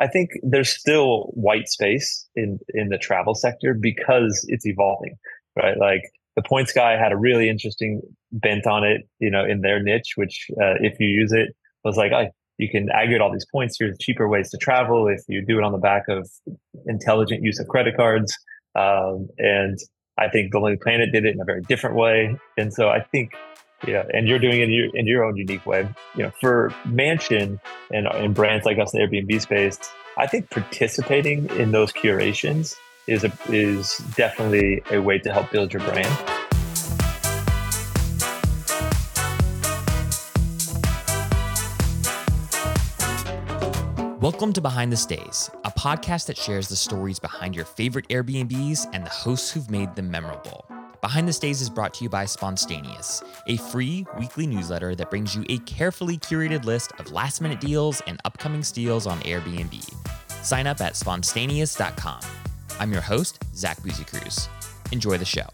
I think there's still white space in in the travel sector because it's evolving, right? Like the points guy had a really interesting bent on it, you know, in their niche, which uh, if you use it, was like, oh, you can aggregate all these points. Here's cheaper ways to travel if you do it on the back of intelligent use of credit cards. Um, and I think the Lonely Planet did it in a very different way. And so I think, yeah, and you're doing it in your, in your own unique way. You know, for Mansion and, and brands like us in the Airbnb space, I think participating in those curations is a, is definitely a way to help build your brand. Welcome to Behind the Stays, a podcast that shares the stories behind your favorite Airbnbs and the hosts who've made them memorable. Behind the Stays is brought to you by Spontaneous, a free weekly newsletter that brings you a carefully curated list of last minute deals and upcoming steals on Airbnb. Sign up at spontaneous.com. I'm your host, Zach Busekrus. Enjoy the show.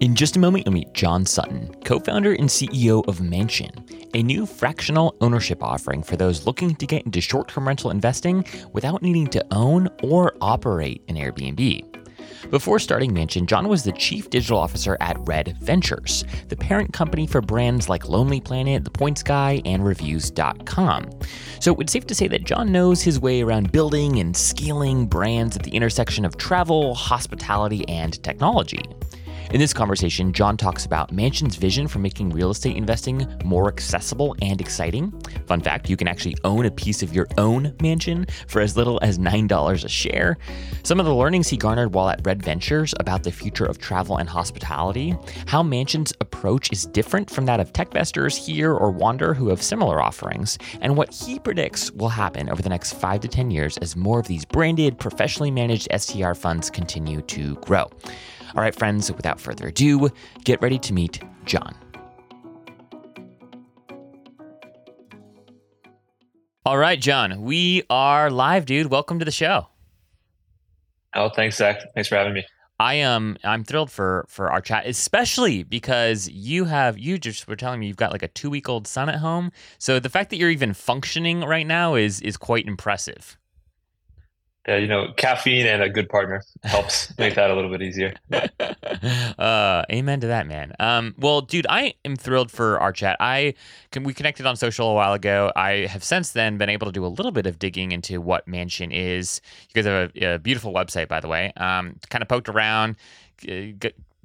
In just a moment, you'll meet John Sutton, co founder and CEO of Mansion, a new fractional ownership offering for those looking to get into short term rental investing without needing to own or operate an Airbnb. Before starting Mansion, John was the chief digital officer at Red Ventures, the parent company for brands like Lonely Planet, The Points Guy, and Reviews.com. So it's safe to say that John knows his way around building and scaling brands at the intersection of travel, hospitality, and technology. In this conversation, John talks about Mansion's vision for making real estate investing more accessible and exciting. Fun fact you can actually own a piece of your own mansion for as little as $9 a share. Some of the learnings he garnered while at Red Ventures about the future of travel and hospitality, how Mansion's approach is different from that of TechVestor's here or Wander who have similar offerings, and what he predicts will happen over the next 5 to 10 years as more of these branded, professionally managed STR funds continue to grow. All right, friends, without further ado, get ready to meet John. All right, John, we are live, dude. Welcome to the show. Oh, thanks, Zach. Thanks for having me. I am I'm thrilled for for our chat, especially because you have you just were telling me you've got like a two week old son at home. So the fact that you're even functioning right now is is quite impressive yeah, you know, caffeine and a good partner helps make that a little bit easier. uh, amen to that, man. Um, well, dude, I am thrilled for our chat. I can we connected on social a while ago. I have since then been able to do a little bit of digging into what Mansion is. You guys have a, a beautiful website, by the way. Um, kind of poked around.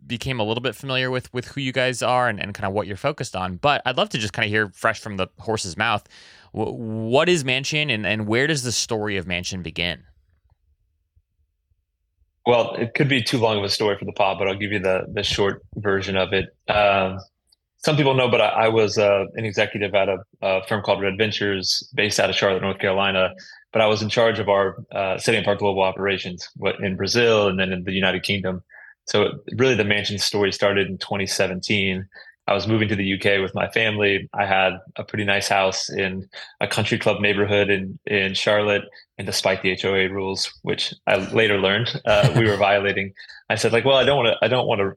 became a little bit familiar with with who you guys are and, and kind of what you're focused on. But I'd love to just kind of hear fresh from the horse's mouth. what is Mansion and, and where does the story of Mansion begin? Well, it could be too long of a story for the pod, but I'll give you the the short version of it. Um, some people know, but I, I was uh, an executive at a, a, firm called Red Ventures, based out of Charlotte, North Carolina. But I was in charge of our uh, setting up our global operations in Brazil and then in the United Kingdom. So really, the mansion story started in 2017. I was moving to the UK with my family. I had a pretty nice house in a country club neighborhood in in Charlotte, and despite the HOA rules, which I later learned uh, we were violating, I said like, well, I don't want to. I don't want to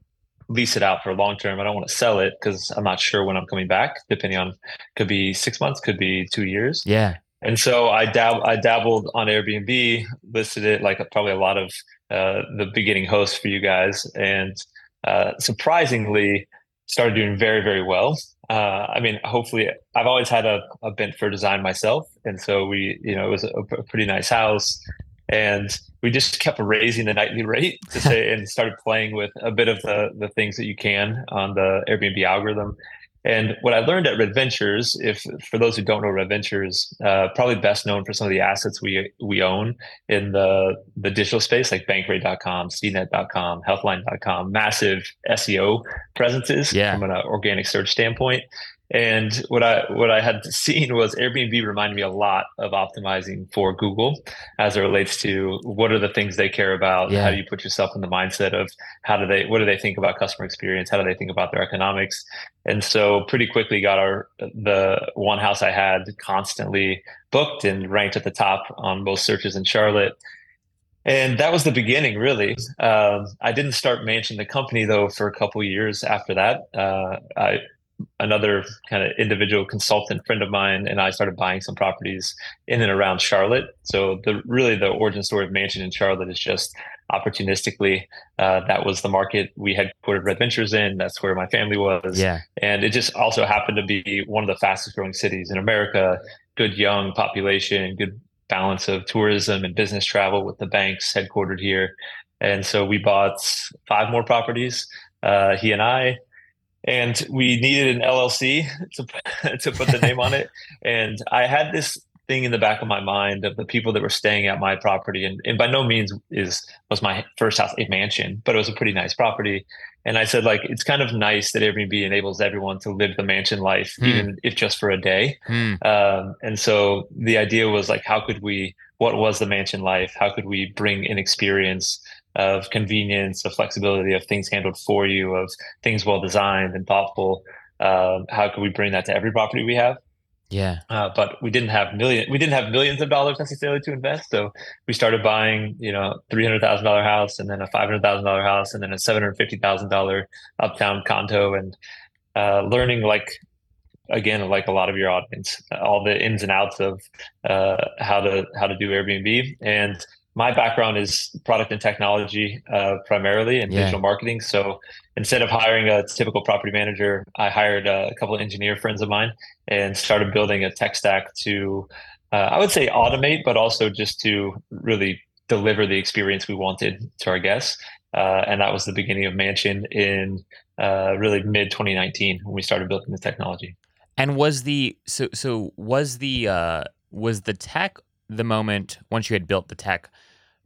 lease it out for long term. I don't want to sell it because I'm not sure when I'm coming back. Depending on, could be six months, could be two years. Yeah. And so I dab I dabbled on Airbnb, listed it like probably a lot of uh, the beginning hosts for you guys, and uh, surprisingly started doing very very well. Uh, i mean hopefully i've always had a, a, bent for design myself. And so we you know it was a, a, pretty nice house. And we just kept raising the nightly rate to say and started playing with a bit of the the things that you can on the airbnb algorithm and what I learned at Red Ventures, if for those who don't know Red Ventures, uh, probably best known for some of the assets we we own in the the digital space, like Bankrate.com, CNET.com, Healthline.com, massive SEO presences yeah. from an uh, organic search standpoint. And what I what I had seen was Airbnb reminded me a lot of optimizing for Google as it relates to what are the things they care about. Yeah. How do you put yourself in the mindset of how do they what do they think about customer experience? How do they think about their economics? And so pretty quickly got our the one house I had constantly booked and ranked at the top on most searches in Charlotte. And that was the beginning, really. Um, I didn't start managing the company though for a couple years after that. Uh, I another kind of individual consultant friend of mine and I started buying some properties in and around Charlotte. So the really the origin story of Mansion in Charlotte is just opportunistically. Uh, that was the market we headquartered Red Ventures in. That's where my family was. Yeah. And it just also happened to be one of the fastest growing cities in America. Good young population, good balance of tourism and business travel with the banks headquartered here. And so we bought five more properties, uh, he and I, and we needed an LLC to, to put the name on it. And I had this thing in the back of my mind of the people that were staying at my property and, and by no means is was my first house a mansion but it was a pretty nice property and i said like it's kind of nice that airbnb enables everyone to live the mansion life hmm. even if just for a day hmm. um, and so the idea was like how could we what was the mansion life how could we bring an experience of convenience of flexibility of things handled for you of things well designed and thoughtful um, how could we bring that to every property we have yeah. Uh, but we didn't have million we didn't have millions of dollars necessarily to invest. So we started buying, you know, three hundred thousand dollar house and then a five hundred thousand dollar house and then a seven hundred fifty thousand dollar uptown condo and uh, learning like again like a lot of your audience all the ins and outs of uh, how to how to do Airbnb and my background is product and technology uh, primarily and yeah. digital marketing. So instead of hiring a typical property manager, I hired a couple of engineer friends of mine and started building a tech stack to, uh, I would say, automate, but also just to really deliver the experience we wanted to our guests. Uh, and that was the beginning of Mansion in uh, really mid 2019 when we started building the technology. And was the so so was the uh, was the tech the moment once you had built the tech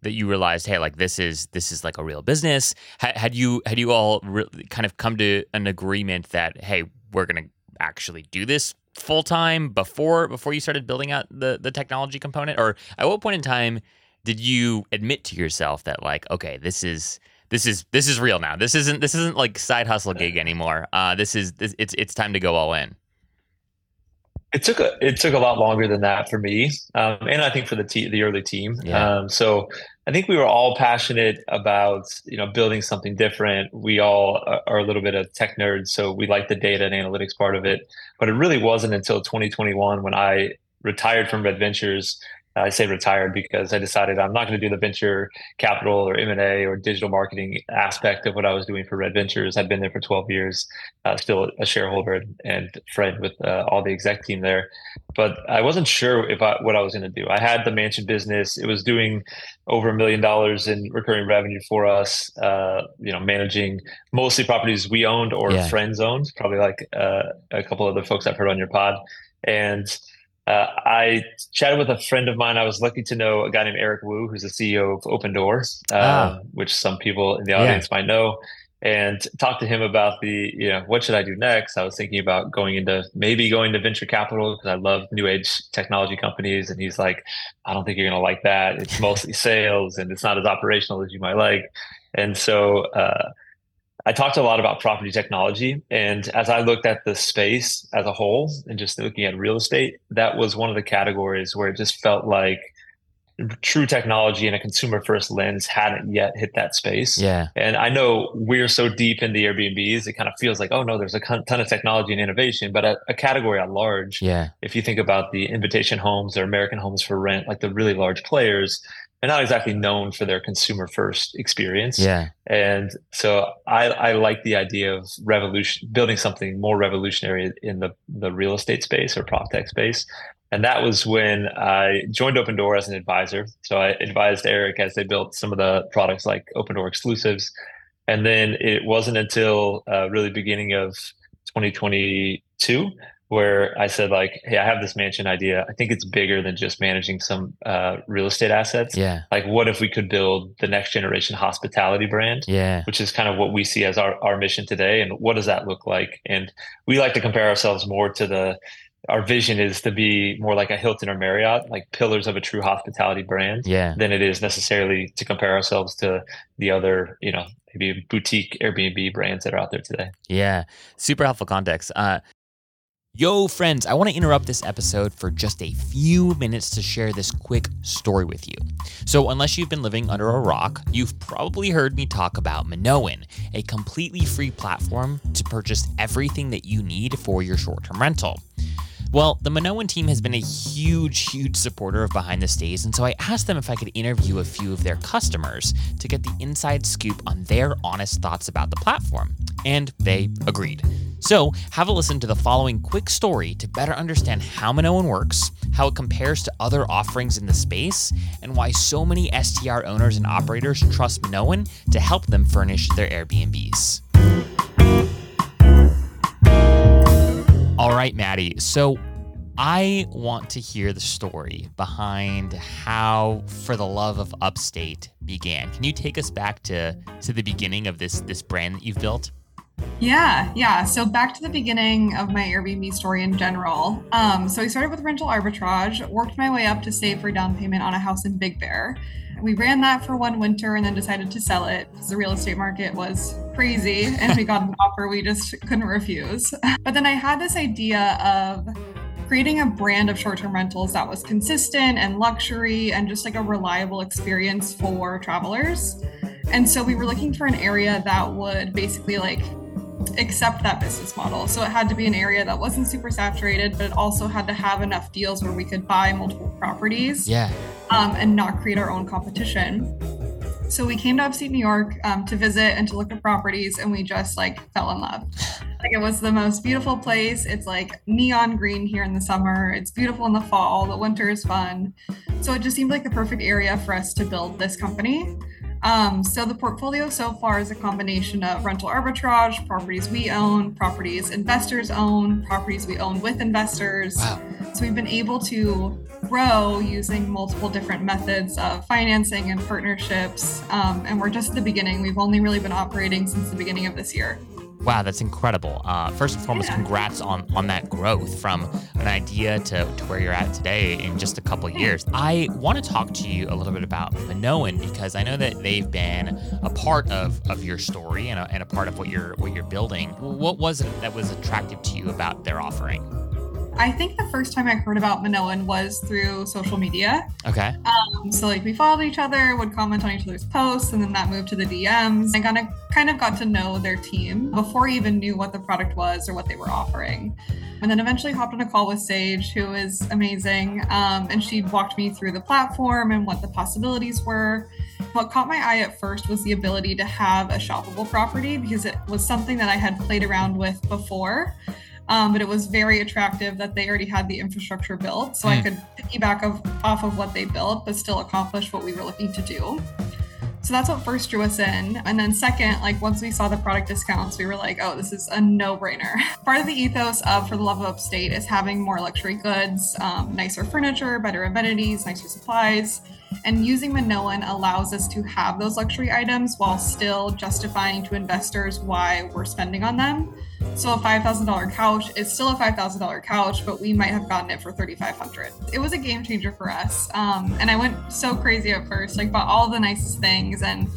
that you realized, hey, like this is this is like a real business? Had, had you had you all re- kind of come to an agreement that hey, we're gonna actually do this full time before before you started building out the the technology component, or at what point in time did you admit to yourself that like, okay, this is this is this is real now. This isn't this isn't like side hustle gig anymore. Uh, this is this, it's it's time to go all in. It took a it took a lot longer than that for me, um, and I think for the te- the early team. Yeah. Um, so I think we were all passionate about you know building something different. We all are a little bit of tech nerds, so we like the data and analytics part of it. But it really wasn't until 2021 when I retired from Red Ventures I say retired because I decided I'm not going to do the venture capital or M&A or digital marketing aspect of what I was doing for Red Ventures. I'd been there for 12 years, uh, still a shareholder and friend with uh, all the exec team there. But I wasn't sure if I, what I was going to do. I had the mansion business. It was doing over a million dollars in recurring revenue for us, uh, you know, managing mostly properties we owned or yeah. friends owned, probably like uh, a couple of other folks I've heard on your pod. And uh, I chatted with a friend of mine. I was lucky to know a guy named Eric Wu, who's the CEO of Opendoor, uh, ah. which some people in the audience yeah. might know, and talked to him about the, you know, what should I do next? I was thinking about going into maybe going to venture capital because I love new age technology companies. And he's like, I don't think you're going to like that. It's mostly sales and it's not as operational as you might like. And so, uh, I talked a lot about property technology. And as I looked at the space as a whole and just looking at real estate, that was one of the categories where it just felt like true technology and a consumer first lens hadn't yet hit that space. Yeah. And I know we're so deep in the Airbnbs, it kind of feels like, oh no, there's a ton of technology and innovation, but a, a, category at large. Yeah. If you think about the invitation homes or American homes for rent, like the really large players, they're not exactly known for their consumer first experience. Yeah. And so I, I like the idea of revolution, building something more revolutionary in the, the real estate space or prop tech space. And that was when I joined Opendoor as an advisor. So I advised Eric as they built some of the products like Opendoor exclusives. And then it wasn't until uh, really beginning of 2022 where I said like, "Hey, I have this mansion idea. I think it's bigger than just managing some uh, real estate assets. Yeah. Like, what if we could build the next generation hospitality brand? Yeah. Which is kind of what we see as our our mission today. And what does that look like? And we like to compare ourselves more to the. Our vision is to be more like a Hilton or Marriott, like pillars of a true hospitality brand. Yeah. Than it is necessarily to compare ourselves to the other, you know, maybe boutique Airbnb brands that are out there today. Yeah, super helpful context. Uh, Yo, friends, I want to interrupt this episode for just a few minutes to share this quick story with you. So, unless you've been living under a rock, you've probably heard me talk about Minoan, a completely free platform to purchase everything that you need for your short term rental. Well, the Minoan team has been a huge, huge supporter of Behind the Stays, and so I asked them if I could interview a few of their customers to get the inside scoop on their honest thoughts about the platform. And they agreed. So, have a listen to the following quick story to better understand how Minoan works, how it compares to other offerings in the space, and why so many STR owners and operators trust Minoan to help them furnish their Airbnbs. All right, Maddie. So I want to hear the story behind how For the Love of Upstate began. Can you take us back to to the beginning of this this brand that you've built? Yeah, yeah. So back to the beginning of my Airbnb story in general. Um, so I started with rental arbitrage, worked my way up to save for down payment on a house in Big Bear. We ran that for one winter and then decided to sell it because the real estate market was crazy and we got an offer we just couldn't refuse. But then I had this idea of creating a brand of short term rentals that was consistent and luxury and just like a reliable experience for travelers. And so we were looking for an area that would basically like accept that business model. So it had to be an area that wasn't super saturated, but it also had to have enough deals where we could buy multiple properties. Yeah. Um, and not create our own competition. So we came to upstate New York um, to visit and to look at properties, and we just like fell in love. Like it was the most beautiful place. It's like neon green here in the summer. It's beautiful in the fall. The winter is fun. So it just seemed like the perfect area for us to build this company. Um, so the portfolio so far is a combination of rental arbitrage, properties we own, properties investors own, properties we own with investors. Wow. So we've been able to grow using multiple different methods of financing and partnerships. Um, and we're just at the beginning. We've only really been operating since the beginning of this year. Wow, that's incredible. Uh, first and foremost, Yeah. congrats on on that growth from an idea to, to where you're at today in just a couple of years. I want to talk to you a little bit about Minoan because I know that they've been a part of, of your story and a, and a part of what you're what you're building. What was it that was attractive to you about their offering? I think the first time I heard about Minoan was through social media. Okay. Um, so like we followed each other, would comment on each other's posts, and then that moved to the DMs. I kind of kind of got to know their team before I even knew what the product was or what they were offering. And then eventually hopped on a call with Sage, who is amazing. Um, and she walked me through the platform and what the possibilities were. What caught my eye at first was the ability to have a shoppable property because it was something that I had played around with before. Um, but it was very attractive that they already had the infrastructure built, so I Mm. could piggyback of, off of what they built, but still accomplish what we were looking to do. So that's what first drew us in. And then second, like once we saw the product discounts, we were like, oh, this is a no-brainer. Part of the ethos of For the Love of Upstate is having more luxury goods, um, nicer furniture, better amenities, nicer supplies. And using Minoan allows us to have those luxury items while still justifying to investors why we're spending on them. So a $5,000 couch is still a $5,000 couch, but we might have gotten it for 3,500. It was a game changer for us. Um, and I went so crazy at first, like bought all the nicest things. And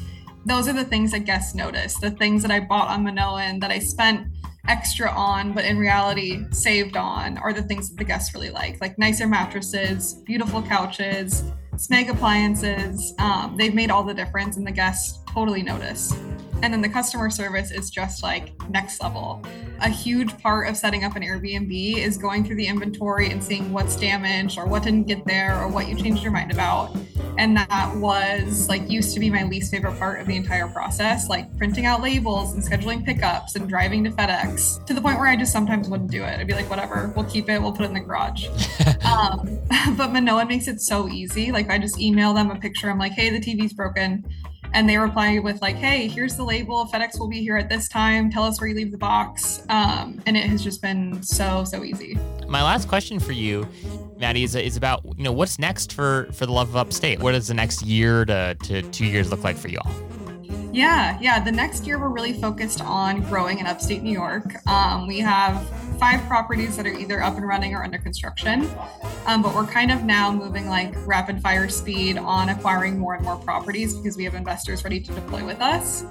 those are the things that guests notice, the things that I bought on Minoan that I spent extra on, but in reality saved on, are the things that the guests really like, like nicer mattresses, beautiful couches, Smeg appliances. Um, they've made all the difference, and the guests totally notice. And then the customer service is just like next level. A huge part of setting up an Airbnb is going through the inventory and seeing what's damaged or what didn't get there or what you changed your mind about. And that was like used to be my least favorite part of the entire process, like printing out labels and scheduling pickups and driving to FedEx to the point where I just sometimes wouldn't do it. I'd be like, whatever, we'll keep it, we'll put it in the garage. um, but Minoan makes it so easy. Like I just email them a picture. I'm like, hey, the TV's broken. And they reply with like, hey, here's the label. FedEx will be here at this time. Tell us where you leave the box. Um, and it has just been so, so easy. My last question for you, Maddie, is, is about you know what's next for for the love of upstate. What does the next year to, to two years look like for you all? Yeah, yeah. The next year, we're really focused on growing in upstate New York. Um, we have five properties that are either up and running or under construction. Um, but we're kind of now moving like rapid fire speed on acquiring more and more properties because we have investors ready to deploy with us.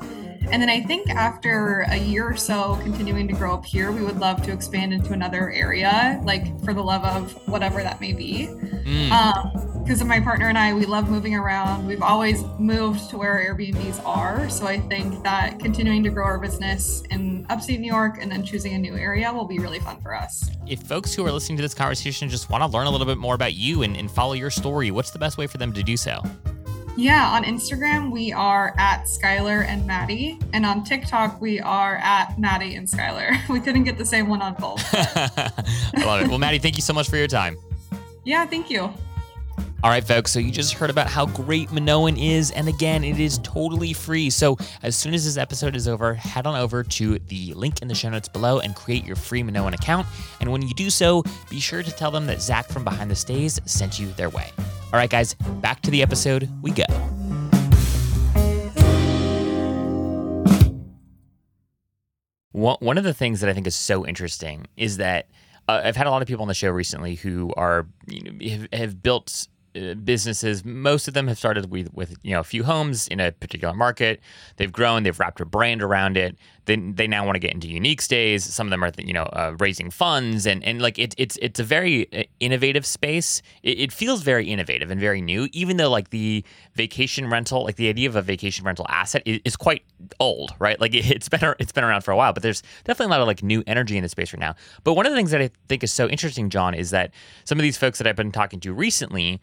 And then I think after a year or so continuing to grow up here, we would love to expand into another area, like for the love of whatever that may be. Mm. Um, because of my partner and I, we love moving around. We've always moved to where Airbnbs are. So I think that continuing to grow our business in upstate New York and then choosing a new area will be really fun for us. If folks who are listening to this conversation just want to learn a little bit more about you and, and follow your story, what's the best way for them to do so? Yeah, on Instagram, we are at Skylar and Maddie. And on TikTok, we are at Maddie and Skylar. We couldn't get the same one on both. I love it. Well, Maddie, thank you so much for your time. Yeah, thank you. All right, folks, so you just heard about how great Minoan is. And again, it is totally free. So as soon as this episode is over, head on over to the link in the show notes below and create your free Minoan account. And when you do so, be sure to tell them that Zach from Behind the Stays sent you their way. All right, guys, back to the episode we go. One of the things that I think is so interesting is that uh, I've had a lot of people on the show recently who are you know, have, have built Uh, businesses most of them have started with with you know a few homes in a particular market. They've grown they've wrapped a brand around it then they now want to get into unique stays. Some of them are you know uh, raising funds and and like it, it's it's a very uh, innovative space. It, it, feels very innovative and very new even though like the vacation rental like the idea of a vacation rental asset is, is quite old right? Like it, has been it's been around for a while but there's definitely a lot of like new energy in the space right now. But one of the things that i think is so interesting john is that some of these folks that i've been talking to recently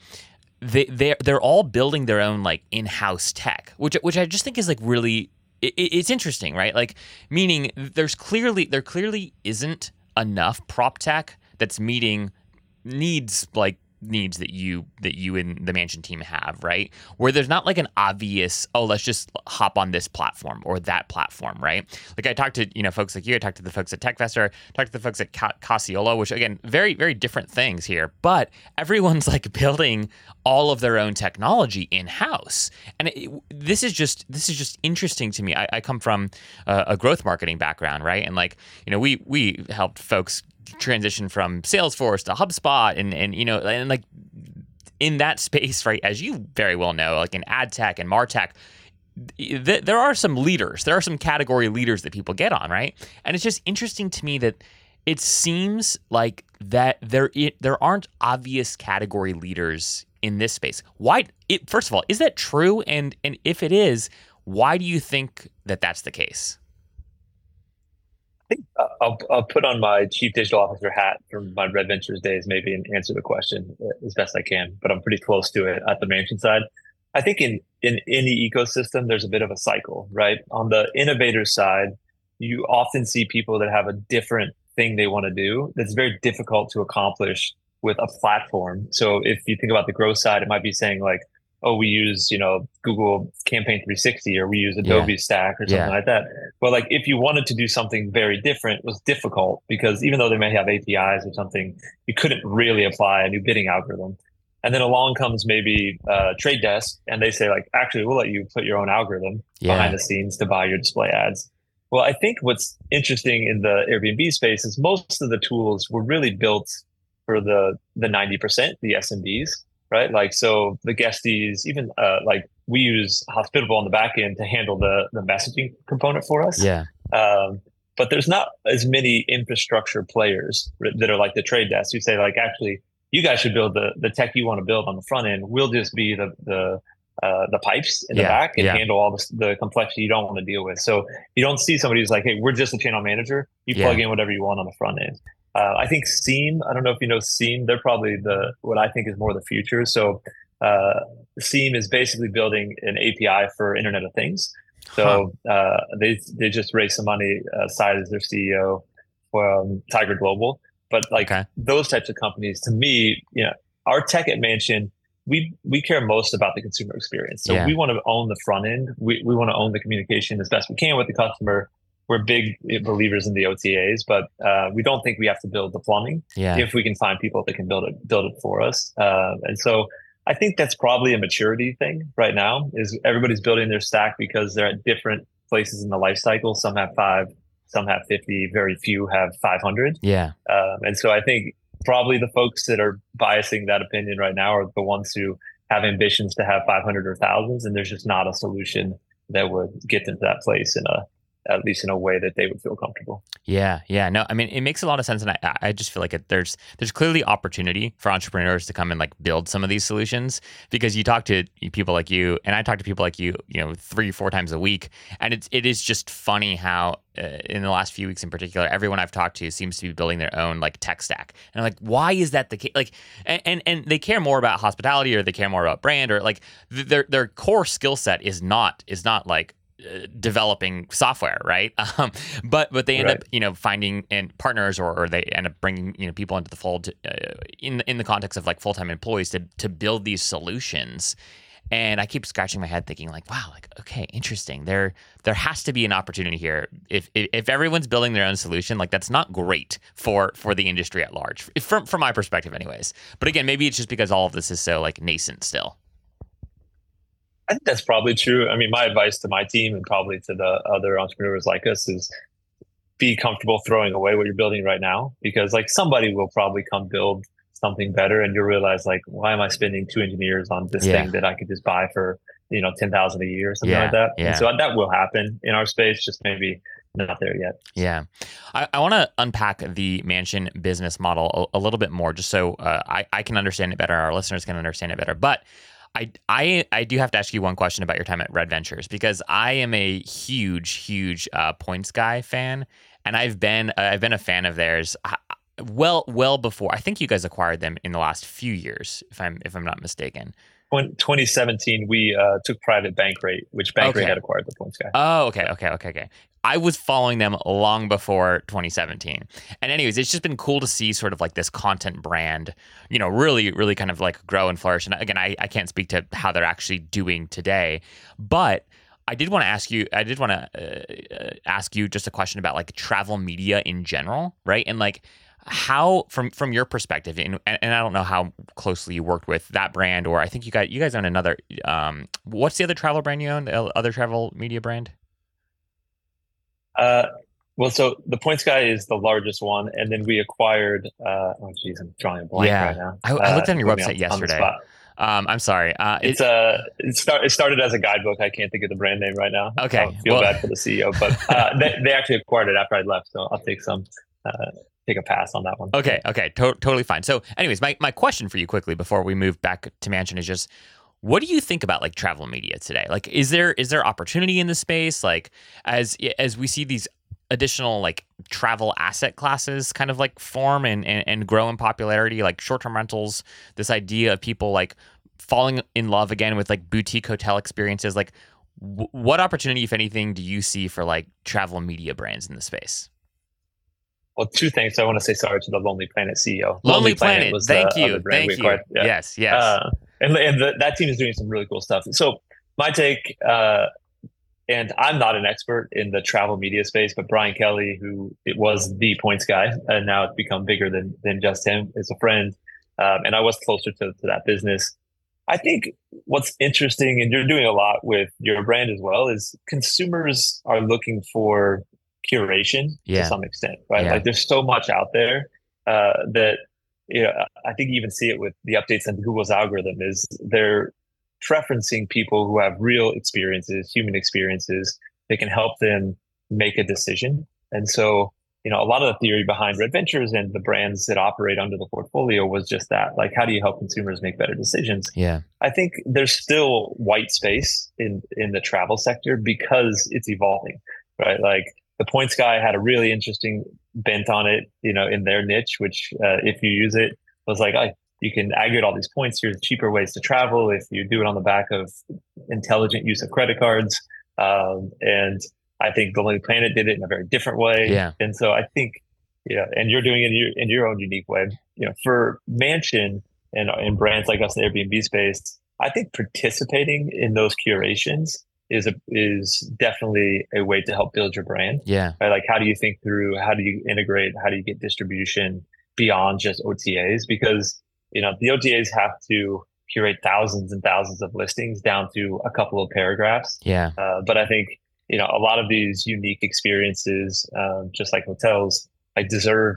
they they they're all building their own like in-house tech, which which I just think is like really it, it's interesting, right? Like meaning there's clearly there clearly isn't enough prop tech that's meeting needs like needs that you that you and the mansion team have, right? Where there's not like an obvious, oh, let's just hop on this platform or that platform, right? Like I talked to you know folks like you, I talked to the folks at TechVestor, talked to the folks at Ca- which again, very very different things here, but everyone's like building all of their own technology in house, and it, this is just this is just interesting to me. I, I come from a, a growth marketing background, right? And like you know, we we helped folks transition from Salesforce to HubSpot and and you know and like in that space, right? As you very well know, like in ad tech and martech, th- there are some leaders. There are some category leaders that people get on, right? And it's just interesting to me that it seems like that there it, there aren't obvious category leaders in this space. Why? It, first of all, is that true? And and if it is, why do you think that that's the case? Think uh, I'll, I'll put on my chief digital officer hat from my Red Ventures days, maybe, and answer the question as best I can. But I'm pretty close to it at the mansion side. I think in in any ecosystem, there's a bit of a cycle, right? On the innovator side, you often see people that have a different thing they want to do that's very difficult to accomplish with a platform. So if you think about the growth side, it might be saying like, oh, we use, you know, Google Campaign 360 or we use Adobe yeah. Stack or something yeah. like that. But like if you wanted to do something very different, it was difficult because even though they may have APIs or something, you couldn't really apply a new bidding algorithm. And then along comes maybe uh, Trade Desk and they say like, actually, we'll let you put your own algorithm yeah. behind the scenes to buy your display ads. Well, I think what's interesting in the Airbnb space is most of the tools were really built for the the 90%, the SMBs right? Like, so the Guestys, even uh, like we use Hospitable on the back end to handle the the messaging component for us. Yeah. Um, but there's not as many infrastructure players that are like the trade desk who say like, actually, you guys should build the the tech you want to build on the front end. We'll just be the the uh, the pipes in yeah, the back and yeah. handle all the, the complexity you don't want to deal with. So you don't see somebody who's like, hey, we're just a channel manager. You yeah. plug in whatever you want on the front end. Uh, I think Seam. I don't know if you know Seam. They're probably the what I think is more the future. So uh, Seam is basically building an API for Internet of Things. So huh. uh, they they just raised some money. Uh, Syed as their CEO from Tiger Global. But like okay. those types of companies, to me, you know, our tech at Mansion, we we care most about the consumer experience. So yeah. we want to own the front end. We we want to own the communication as best we can with the customer we're big believers in the OTAs, but uh, we don't think we have to build the plumbing yeah. if we can find people that can build it build it for us. Uh, and so I think that's probably a maturity thing right now. Is everybody's building their stack because they're at different places in the life cycle. Some have five, some have fifty. Very few have five hundred. Yeah. Um, and so I think probably the folks that are biasing that opinion right now are the ones who have ambitions to have 500 or thousands and there's just not a solution that would get them to that place in a at least in a way that they would feel comfortable. Yeah, yeah, no, I mean it makes a lot of sense, and I, I just feel like it, there's there's clearly opportunity for entrepreneurs to come and like build some of these solutions because you talk to people like you, and I talk to people like you, you know, three four times a week, and it's it is just funny how uh, in the last few weeks in particular, everyone I've talked to seems to be building their own like tech stack, and I'm like, why is that the case? Like, and, and and they care more about hospitality or they care more about brand or like their their core skill set is not is not like developing software, right? Um, but but they end right. up you know finding and partners or, or they end up bringing you know people into the fold uh, in in the context of like full time employees to to build these solutions. And I keep scratching my head, thinking like, wow, like okay, interesting. There there has to be an opportunity here. If if, if everyone's building their own solution, like that's not great for for the industry at large, from from my perspective, anyways. But again, maybe it's just because all of this is so like nascent still. I think that's probably true. I mean, my advice to my team and probably to the other entrepreneurs like us is be comfortable throwing away what you're building right now because like somebody will probably come build something better and you'll realize like why am I spending two engineers on this yeah. thing that I could just buy for you know ten thousand a year or something yeah, like that. Yeah. And so that will happen in our space, just maybe not there yet. Yeah. I, I want to unpack the mansion business model a, a little bit more just so uh, I, I can understand it better, our listeners can understand it better. But I, I, I do have to ask you one question about your time at Red Ventures because I am a huge, huge uh, Points Guy fan, and I've been uh, I've been a fan of theirs uh, well well before. I think you guys acquired them in the last few years, if I'm if I'm not mistaken. 2017, we uh, took private Bankrate, which Bankrate okay. had acquired the Points Guy. Oh, okay, okay, okay, okay. I was following them long before 2017. And anyways, it's just been cool to see sort of like this content brand, you know, really, really kind of like grow and flourish. And again, I, I can't speak to how they're actually doing today, but I did want to ask you, I did want to uh, ask you just a question about like travel media in general, right? And like, how from from your perspective and, and i don't know how closely you worked with that brand or i think you guys you guys own another um what's the other travel brand you own the other travel media brand uh, well, so the Points Guy is the largest one, and then we acquired. Uh, oh, geez, I'm drawing a blank yeah. right now. I, I looked on your uh, website on, yesterday. On um, I'm sorry. Uh, it's it, uh, it, start, it started as a guidebook. I can't think of the brand name right now. Okay, I feel well, bad for the CEO, but uh, they, they actually acquired it after I left, so I'll take some. Uh, take a pass on that one. Okay, okay, to- totally fine. So, anyways, my, my question for you quickly before we move back to Mansion is just what do you think about like travel media today? Like, is there is there opportunity in the space? Like, as as we see these additional like travel asset classes kind of like form and, and, and grow in popularity, like short term rentals, this idea of people like falling in love again with like boutique hotel experiences. Like, w- what opportunity, if anything, do you see for like travel media brands in the space? Well, two things. I want to say sorry to the Lonely Planet CEO. Lonely, Lonely Planet, Planet, was thank you, thank you. Yeah. Yes, yes. Uh, and and the, that team is doing some really cool stuff. So my take, uh, and I'm not an expert in the travel media space, but Brian Kelly, who it was the points guy, and now it's become bigger than than just him, is a friend, um, and I was closer to, to that business. I think what's interesting, and you're doing a lot with your brand as well, is consumers are looking for curation yeah. to some extent, right? Yeah. Like there's so much out there uh, that you know, I think you even see it with the updates on Google's algorithm is they're preferencing people who have real experiences, human experiences that can help them make a decision. And so, you know, a lot of the theory behind Red Ventures and the brands that operate under the portfolio was just that. Like, how do you help consumers make better decisions? Yeah. I think there's still white space in in the travel sector because it's evolving, right? Like the Points Guy had a really interesting bent on it, you know, in their niche, which uh, if you use it was like, oh, you can aggregate all these points. Here's cheaper ways to travel if you do it on the back of intelligent use of credit cards. Um, and I think the Lonely Planet did it in a very different way. Yeah. And so I think, yeah, and you're doing it in your, in your own unique way. You know, for Mansion and, and brands like us in the Airbnb space, I think participating in those curations is a is definitely a way to help build your brand. Yeah. Right? Like how do you think through how do you integrate, how do you get distribution beyond just OTAs? Because you know, the OTAs have to curate thousands and thousands of listings down to a couple of paragraphs. Yeah. Uh, but I think, you know, a lot of these unique experiences, um, just like hotels, I deserve,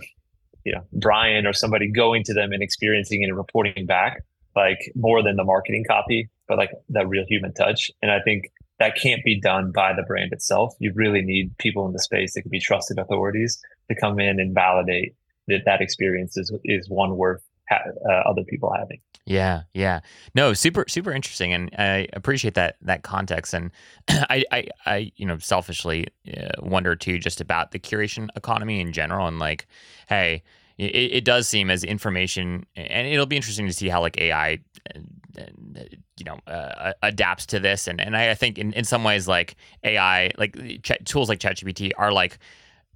you know, Brian or somebody going to them and experiencing and reporting back like more than the marketing copy, but like that real human touch. And I think that can't be done by the brand itself. You really need people in the space that can be trusted authorities to come in and validate that that experience is is one worth ha- uh, other people having. Yeah, yeah. No, super, super interesting, and I appreciate that that context. And I, I, I you know, selfishly uh, wonder too, just about the curation economy in general, and like, hey, it, it does seem as information, and it'll be interesting to see how like AI, uh, you know, uh, adapts to this. And and I, I think in in some ways, like AI, like ch- tools like ChatGPT are like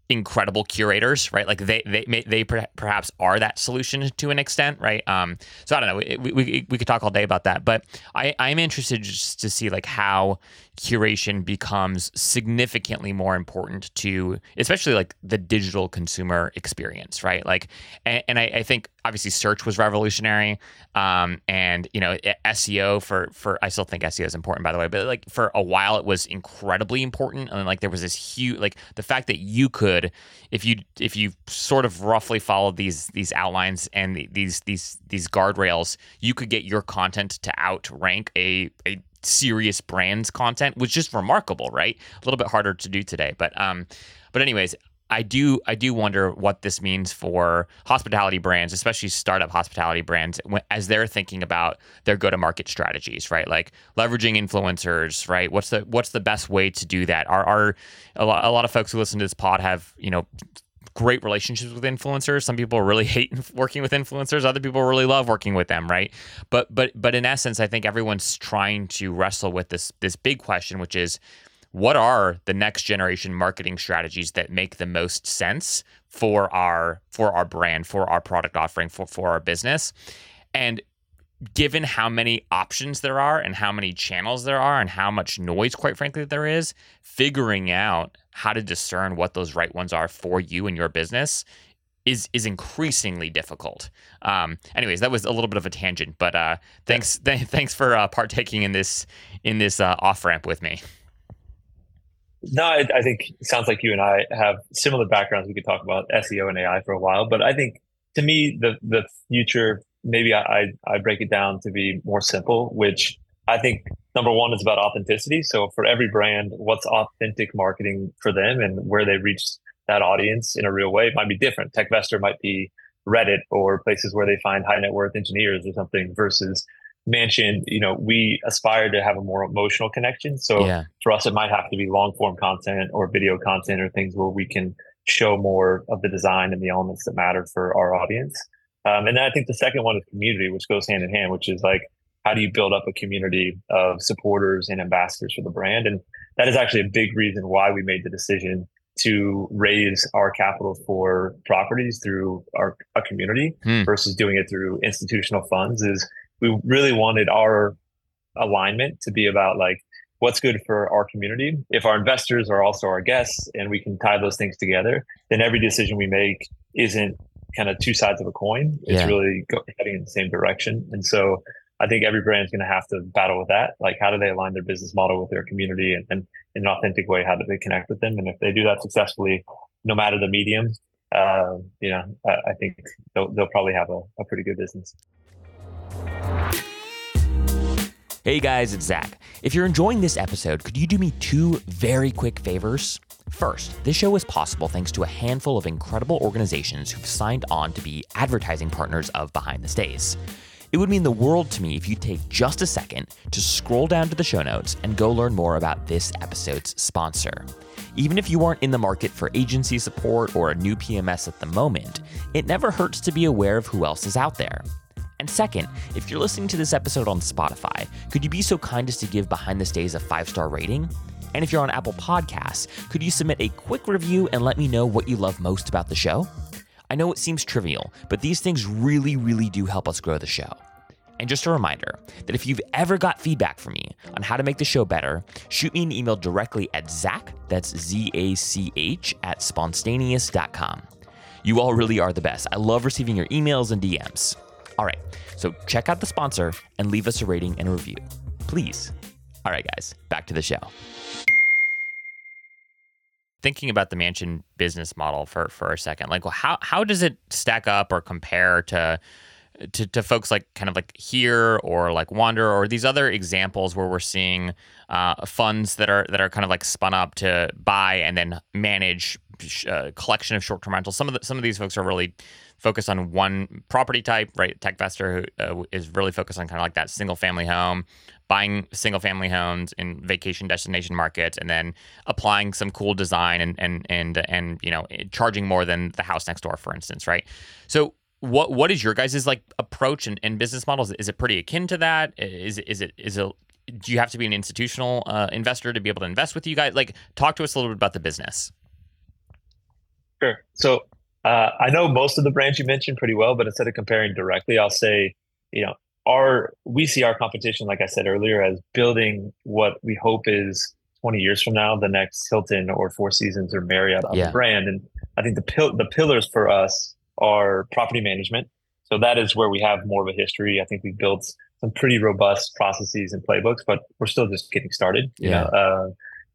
incredible curators, right? Like they they they perhaps are that solution to an extent, right? Um, so I don't know. We, we, we could talk all day about that, but I I'm interested just to see like how curation becomes significantly more important to especially like the digital consumer experience right? Like and, and I, I, think obviously search was revolutionary um, and you know seo for for i still think seo is important by the way but like for a while it was incredibly important and like there was this huge like the fact that you could if you if you sort of roughly followed these these outlines and these these these guardrails you could get your content to outrank a a serious brands content was just remarkable, right? A little bit harder to do today, but um, but anyways, I do I do wonder what this means for hospitality brands, especially startup hospitality brands, as they're thinking about their go to market strategies, right? Like leveraging influencers, right? What's the what's the best way to do that? Are are a lot, a lot of folks who listen to this pod have you know great relationships with influencers. Some people really hate working with influencers. Other people really love working with them, right? But but but in essence, I think everyone's trying to wrestle with this this big question, which is what are the next generation marketing strategies that make the most sense for our for our brand, for our product offering, for for our business? And given how many options there are and how many channels there are and how much noise quite frankly there is, figuring out how to discern what those right ones are for you and your business is is increasingly difficult. Um, anyways, that was a little bit of a tangent, but uh, thanks th- thanks for uh, partaking in this in this uh, off ramp with me. No, I, I, think it sounds like you and I have similar backgrounds. We could talk about SEO and AI for a while, but I think to me the the future maybe I I break it down to be more simple, which I think number one is about authenticity. So for every brand, what's authentic marketing for them and where they reach that audience in a real way might be different. TechVestor might be Reddit or places where they find high net worth engineers or something versus Mansion, you know, we aspire to have a more emotional connection. So yeah. for us, it might have to be long form content or video content or things where we can show more of the design and the elements that matter for our audience. Um, and then I think the second one is community, which goes hand in hand, which is like how do you build up a community of supporters and ambassadors for the brand? And that is actually a big reason why we made the decision to raise our capital for properties through our, our community hmm. versus doing it through institutional funds is we really wanted our alignment to be about like what's good for our community. If our investors are also our guests and we can tie those things together, then every decision we make isn't kind of two sides of a coin. It's yeah. really go, heading in the same direction. And so I think every brand is going to have to battle with that. Like, how do they align their business model with their community and, and in an authentic way, how do they connect with them? And if they do that successfully, no matter the medium, uh, you know, I, I think they'll, they'll probably have a, a pretty good business. Hey guys, it's Zach. If you're enjoying this episode, could you do me two very quick favors? First, this show is possible thanks to a handful of incredible organizations who've signed on to be advertising partners of Behind the Stays. It would mean the world to me if you'd take just a second to scroll down to the show notes and go learn more about this episode's sponsor. Even if you aren't in the market for agency support or a new PMS at the moment, it never hurts to be aware of who else is out there. And second, if you're listening to this episode on Spotify, could you be so kind as to give Behind the Stays a five star rating? And if you're on Apple Podcasts, could you submit a quick review and let me know what you love most about the show? I know it seems trivial, but these things really, really do help us grow the show. And just a reminder that if you've ever got feedback from me on how to make the show better, shoot me an email directly at Zach, that's Z A C H, at spontaneous.com. You all really are the best. I love receiving your emails and DMs. All right, so check out the sponsor and leave us a rating and a review. Please. All right, guys, back to the show thinking about the mansion business model for for a second like well, how how does it stack up or compare to to, to folks like kind of like here or like Wander or these other examples where we're seeing uh, funds that are that are kind of like spun up to buy and then manage a uh, collection of short-term rentals. Some of the, some of these folks are really focused on one property type, right? TechVestor who uh, is really focused on kind of like that single-family home, buying single-family homes in vacation destination markets, and then applying some cool design and and and and you know charging more than the house next door, for instance, right? So what what is your guys' like approach and, and business models? Is it pretty akin to that? Is is it is it do you have to be an institutional uh, investor to be able to invest with you guys? Like, talk to us a little bit about the business. Sure. So uh, I know most of the brands you mentioned pretty well, but instead of comparing directly, I'll say, you know, our we see our competition, like I said earlier, as building what we hope is 20 years from now the next Hilton or Four Seasons or Marriott yeah. brand. And I think the pil- the pillars for us are property management. So that is where we have more of a history. I think we built some pretty robust processes and playbooks, but we're still just getting started. Yeah. Uh,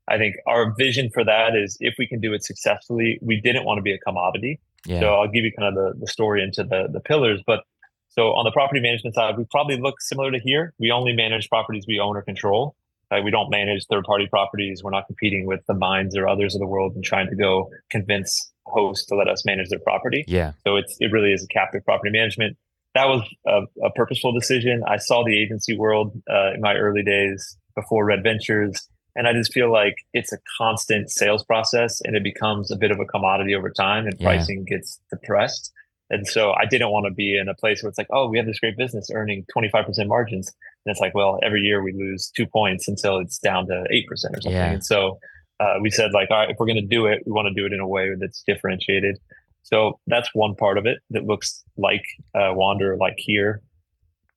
I think our vision for that is if we can do it successfully, we didn't want to be a commodity. Yeah. So I'll give you kind of the, the story into the, the pillars. But so on the property management side, we probably look similar to here. We only manage properties we own or control. Right? We don't manage third party properties. We're not competing with the minds or others of the world and trying to go convince hosts to let us manage their property. Yeah. So it's it really is a captive property management. That was a, a purposeful decision. I saw the agency world uh, in my early days before Red Ventures, and I just feel like it's a constant sales process, and it becomes a bit of a commodity over time, and yeah. pricing gets depressed. And so I didn't want to be in a place where it's like, oh, we have this great business earning 25% margins. And it's like, well, every year we lose two points until it's down to 8% or something. Yeah. And so uh, we said, like, all right, if we're going to do it, we want to do it in a way that's differentiated. So that's one part of it that looks like uh, Wander, like here.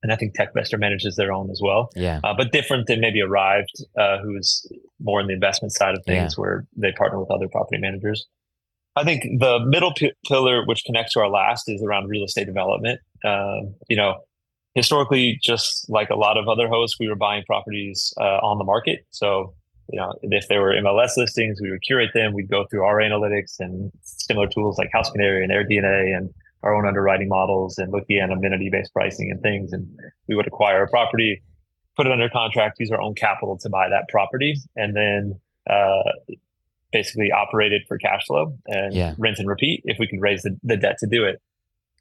And I think TechVestor manages their own as well. Yeah. Uh, but different than maybe Arrived, uh, who's more in the investment side of things, yeah. where they partner with other property managers. I think the middle p- pillar, which connects to our last, is around real estate development. Uh, you know, historically, just like a lot of other hosts, we were buying properties uh, on the market. So, you know, if there were MLS listings, we would curate them. We'd go through our analytics and similar tools like HouseCanary and AirDNA and our own underwriting models and look at amenity-based pricing and things. And we would acquire a property, put it under contract, use our own capital to buy that property, and then uh, basically operated for cash flow and yeah. rinse and repeat if we could raise the, the debt to do it.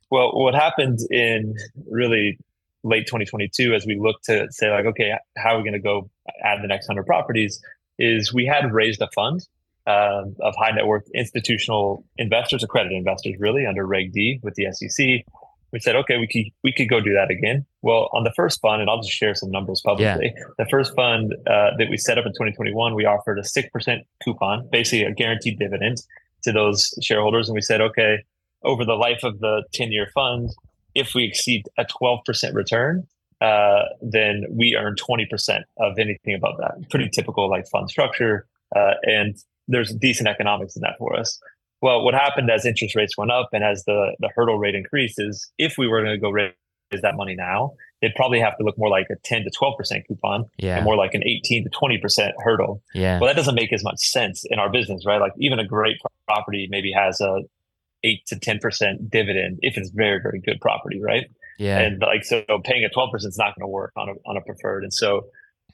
Well, what happened in really late 2022 as we look to say like, okay, how are we going to go add the next 100 properties is we had raised a fund um, of high net worth institutional investors, accredited investors, really under Reg D with the SEC we said, okay, we could we could go do that again. Well, on the first fund, and I'll just share some numbers publicly. Yeah. The first fund uh, that we set up in 2021, we offered a six percent coupon, basically a guaranteed dividend to those shareholders, and we said, okay, over the life of the 10 year fund, if we exceed a 12% return, uh, then we earn 20% of anything above that. Pretty typical like fund structure, uh, and there's decent economics in that for us. Well, what happened as interest rates went up and as the, the hurdle rate increases, if we were going to go raise that money now, it'd probably have to look more like a 10 to 12% coupon yeah. and more like an 18 to 20% hurdle. Yeah. Well, that doesn't make as much sense in our business, right? Like even a great property maybe has a 8 to 10% dividend if it's very, very good property, right? Yeah. And like, so paying a 12% is not going to work on a, on a preferred. And so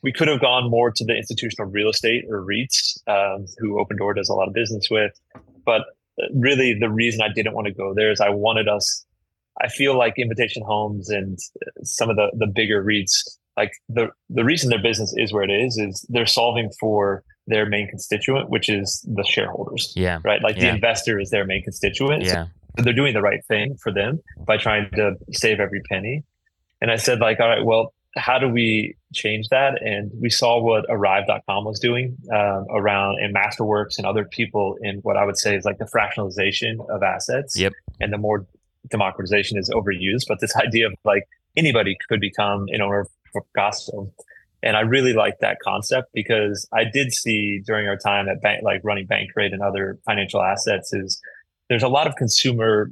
we could have gone more to the institutional real estate or REITs, um, who Opendoor does a lot of business with. But really the reason I didn't want to go there is I wanted us. I feel like Invitation Homes and some of the the bigger REITs, like the the reason their business is where it is, is they're solving for their main constituent, which is the shareholders. Yeah. Right. Like yeah. the investor is their main constituent. Yeah. So they're doing the right thing for them by trying to save every penny. And I said, like, all right, well, how do we change that? And we saw what Arrive.com was doing um, around and Masterworks and other people in what I would say is like the fractionalization of assets. Yep. And the more democratization is overused, but this idea of like anybody could become an owner of Picasso. And I really like that concept because I did see during our time at bank, like running Bankrate and other financial assets, is there's a lot of consumer,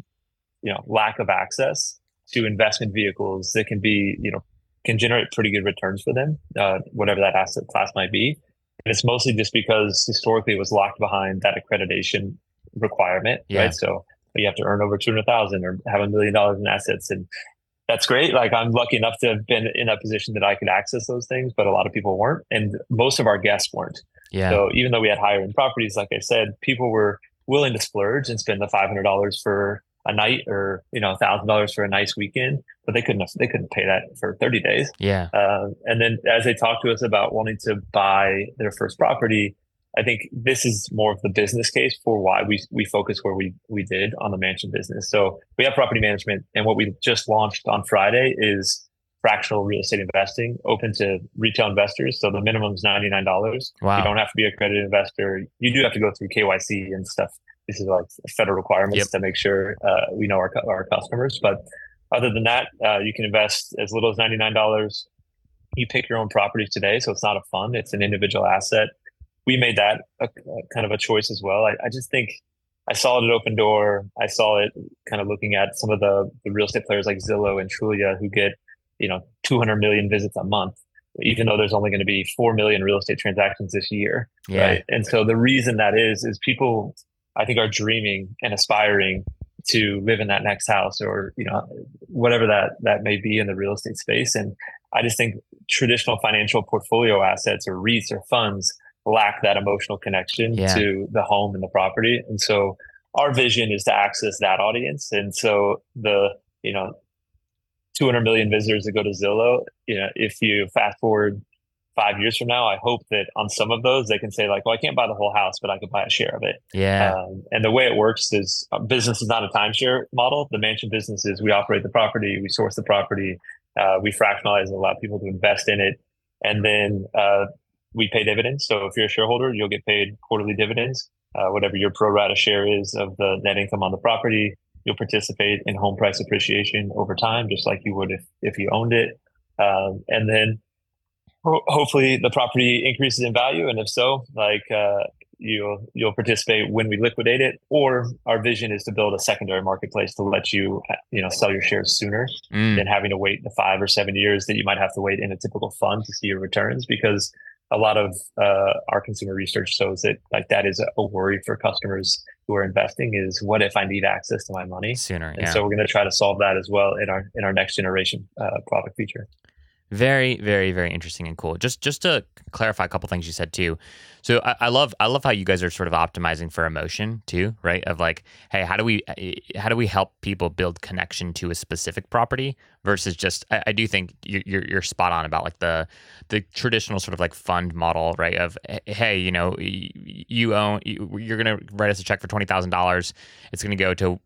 you know, lack of access to investment vehicles that can be, you know, can generate pretty good returns for them, uh, whatever that asset class might be. And it's mostly just because historically it was locked behind that accreditation requirement, yeah. right? So you have to earn over 200,000 or have a million dollars in assets. And that's great. Like I'm lucky enough to have been in a position that I could access those things, but a lot of people weren't, and most of our guests weren't. Yeah. So even though we had higher end properties, like I said, people were willing to splurge and spend the five hundred dollars for a night or you know a thousand dollars for a nice weekend, but they couldn't they couldn't pay that for thirty days. Yeah. Uh, and then as they talked to us about wanting to buy their first property, I think this is more of the business case for why we we focus where we we did on the mansion business. So we have property management, and what we just launched on Friday is fractional real estate investing open to retail investors. So the minimum is ninety nine dollars. Wow. You don't have to be a accredited investor. You do have to go through KYC and stuff. This is like federal requirements Yep. to make sure uh, we know our our customers. But other than that, uh, you can invest as little as ninety nine dollars. You pick your own properties today, so it's not a fund; it's an individual asset we made that a, a kind of a choice as well. I, I, just think I saw it at Opendoor. I saw it kind of looking at some of the, the real estate players like Zillow and Trulia who get, you know, 200 million visits a month, even though there's only going to be 4 million real estate transactions this year. Yeah. Right. And so the reason that is, is people, I think, are dreaming and aspiring to live in that next house or, you know, whatever that, that may be in the real estate space. And I just think traditional financial portfolio assets or REITs or funds lack that emotional connection Yeah. to the home and the property. And so our vision is to access that audience. And so the, you know, 200 million visitors that go to Zillow, you know, if you fast forward five years from now, I hope that on some of those they can say like, well, I can't buy the whole house, but I could buy a share of it. Yeah. Um, and the way it works is uh, business is not a timeshare model. The mansion business is we operate the property, we source the property, uh, we fractionalize and allow people to invest in it. And then uh, we pay dividends. So if you're a shareholder, you'll get paid quarterly dividends. Uh, whatever your pro rata share is of the net income on the property, you'll participate in home price appreciation over time, just like you would if, if you owned it. Um, and then ho- hopefully the property increases in value. And if so, like uh, you'll you'll participate when we liquidate it. Or our vision is to build a secondary marketplace to let you you know sell your shares sooner Mm. than having to wait the five or seven years that you might have to wait in a typical fund to see your returns because a lot of uh, our consumer research shows that like that is a worry for customers who are investing is what if I need access to my money? Sooner. And Yeah. so we're going to try to solve that as well in our in our next generation uh, product feature. Very, very, very interesting and cool. Just just to clarify a couple things you said too. So I, I love I love how you guys are sort of optimizing for emotion too, right? Of like, hey, how do we eh, eh, how do we help people build connection to a specific property versus just I, I do think you're, you're spot on about like the the traditional sort of like fund model, right? Of eh, hey, you know, you own you- you're gonna write us a check for twenty thousand dollars. It's gonna go to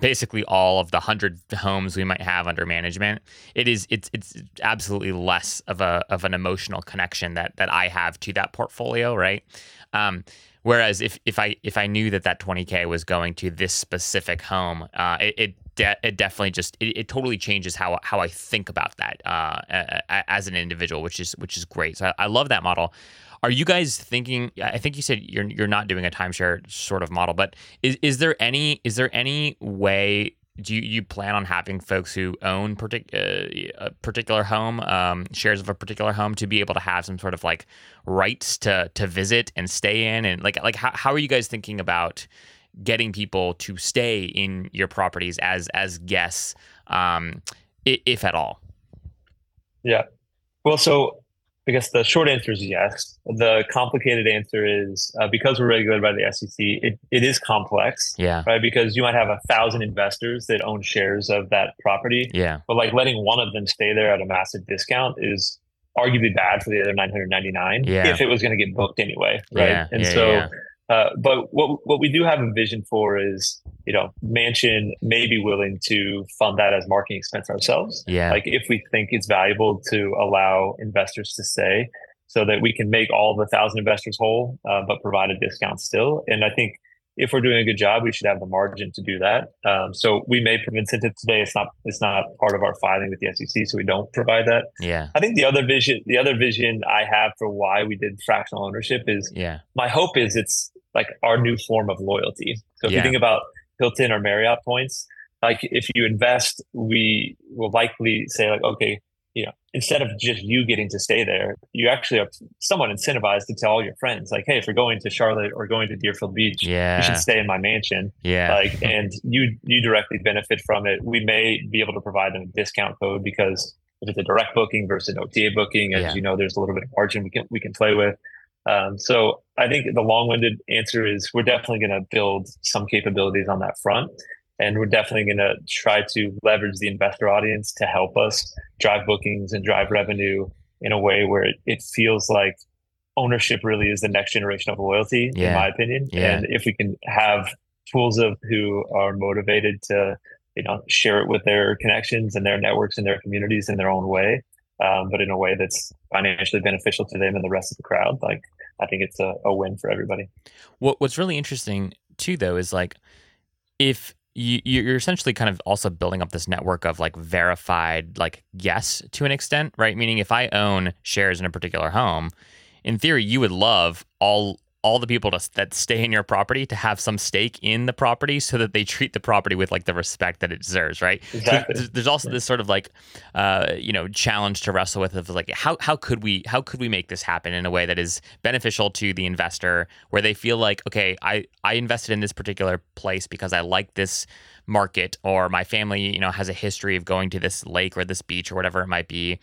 basically all of the hundred homes we might have under management. It is it's it's absolutely less of a of an emotional connection that that I have to that portfolio, right? Um, whereas if if I if I knew that that 20k was going to this specific home, uh, it it, de- it definitely just it, it totally changes how how I think about that uh, as an individual, which is which is great. So I, I love that model. Are you guys thinking? I think you said you're you're not doing a timeshare sort of model, but is is there any is there any way? Do you, you plan on having folks who own partic- uh, a particular home, um, shares of a particular home, to be able to have some sort of like rights to to visit and stay in, and like like how, how are you guys thinking about getting people to stay in your properties as as guests, um, if at all? Yeah. Well, so I guess the short answer is yes. The complicated answer is uh, because we're regulated by the SEC, it, it is complex, Yeah, right? Because you might have a thousand investors that own shares of that property, yeah, but like letting one of them stay there at a massive discount is arguably bad for the other 999 Yeah. if it was going to get booked anyway, right? Yeah, and yeah, so, yeah. Uh, but what what we do have a vision for is, you know, Mansion may be willing to fund that as marketing expense ourselves. Yeah, like if we think it's valuable to allow investors to stay so that we can make all the thousand investors whole uh, but provide a discount still. And i think if we're doing a good job we should have the margin to do that. Um, so we may provide incentive today. It's not it's not part of our filing with the sec so we don't provide that. Yeah, i think the other vision the other vision i have for why we did fractional ownership is yeah, my hope is it's like our new form of loyalty. So if Yeah. you think about Hilton or Marriott points, like if you invest, we will likely say like, okay, you know, instead of just you getting to stay there, you actually are somewhat incentivized to tell all your friends, like, hey, if you're going to Charlotte or going to Deerfield Beach, yeah. you should stay in my mansion. Yeah. Like, and you you directly benefit from it. We may be able to provide them a discount code because if it's a direct booking versus an OTA booking, as Yeah. you know, there's a little bit of margin we can we can play with. Um, so I think the long-winded answer is we're definitely going to build some capabilities on that front, and we're definitely going to try to leverage the investor audience to help us drive bookings and drive revenue in a way where it, feels like ownership really is the next generation of loyalty, Yeah. in my opinion. Yeah. And if we can have tools of who are motivated to, you know, share it with their connections and their networks and their communities in their own way, um, but in a way that's financially beneficial to them and the rest of the crowd, like I think it's a, a win for everybody. What What's really interesting too, though, is like if you you're essentially kind of also building up this network of like verified like yes to an extent, right? Meaning, if I own shares in a particular home, in theory, you would love all all the people to, that stay in your property to have some stake in the property so that they treat the property with like the respect that it deserves, right? So Exactly. there's, there's also this sort of like uh, you know challenge to wrestle with of like how how could we how could we make this happen in a way that is beneficial to the investor where they feel like okay I I invested in this particular place because I like this market or my family you know has a history of going to this lake or this beach or whatever it might be.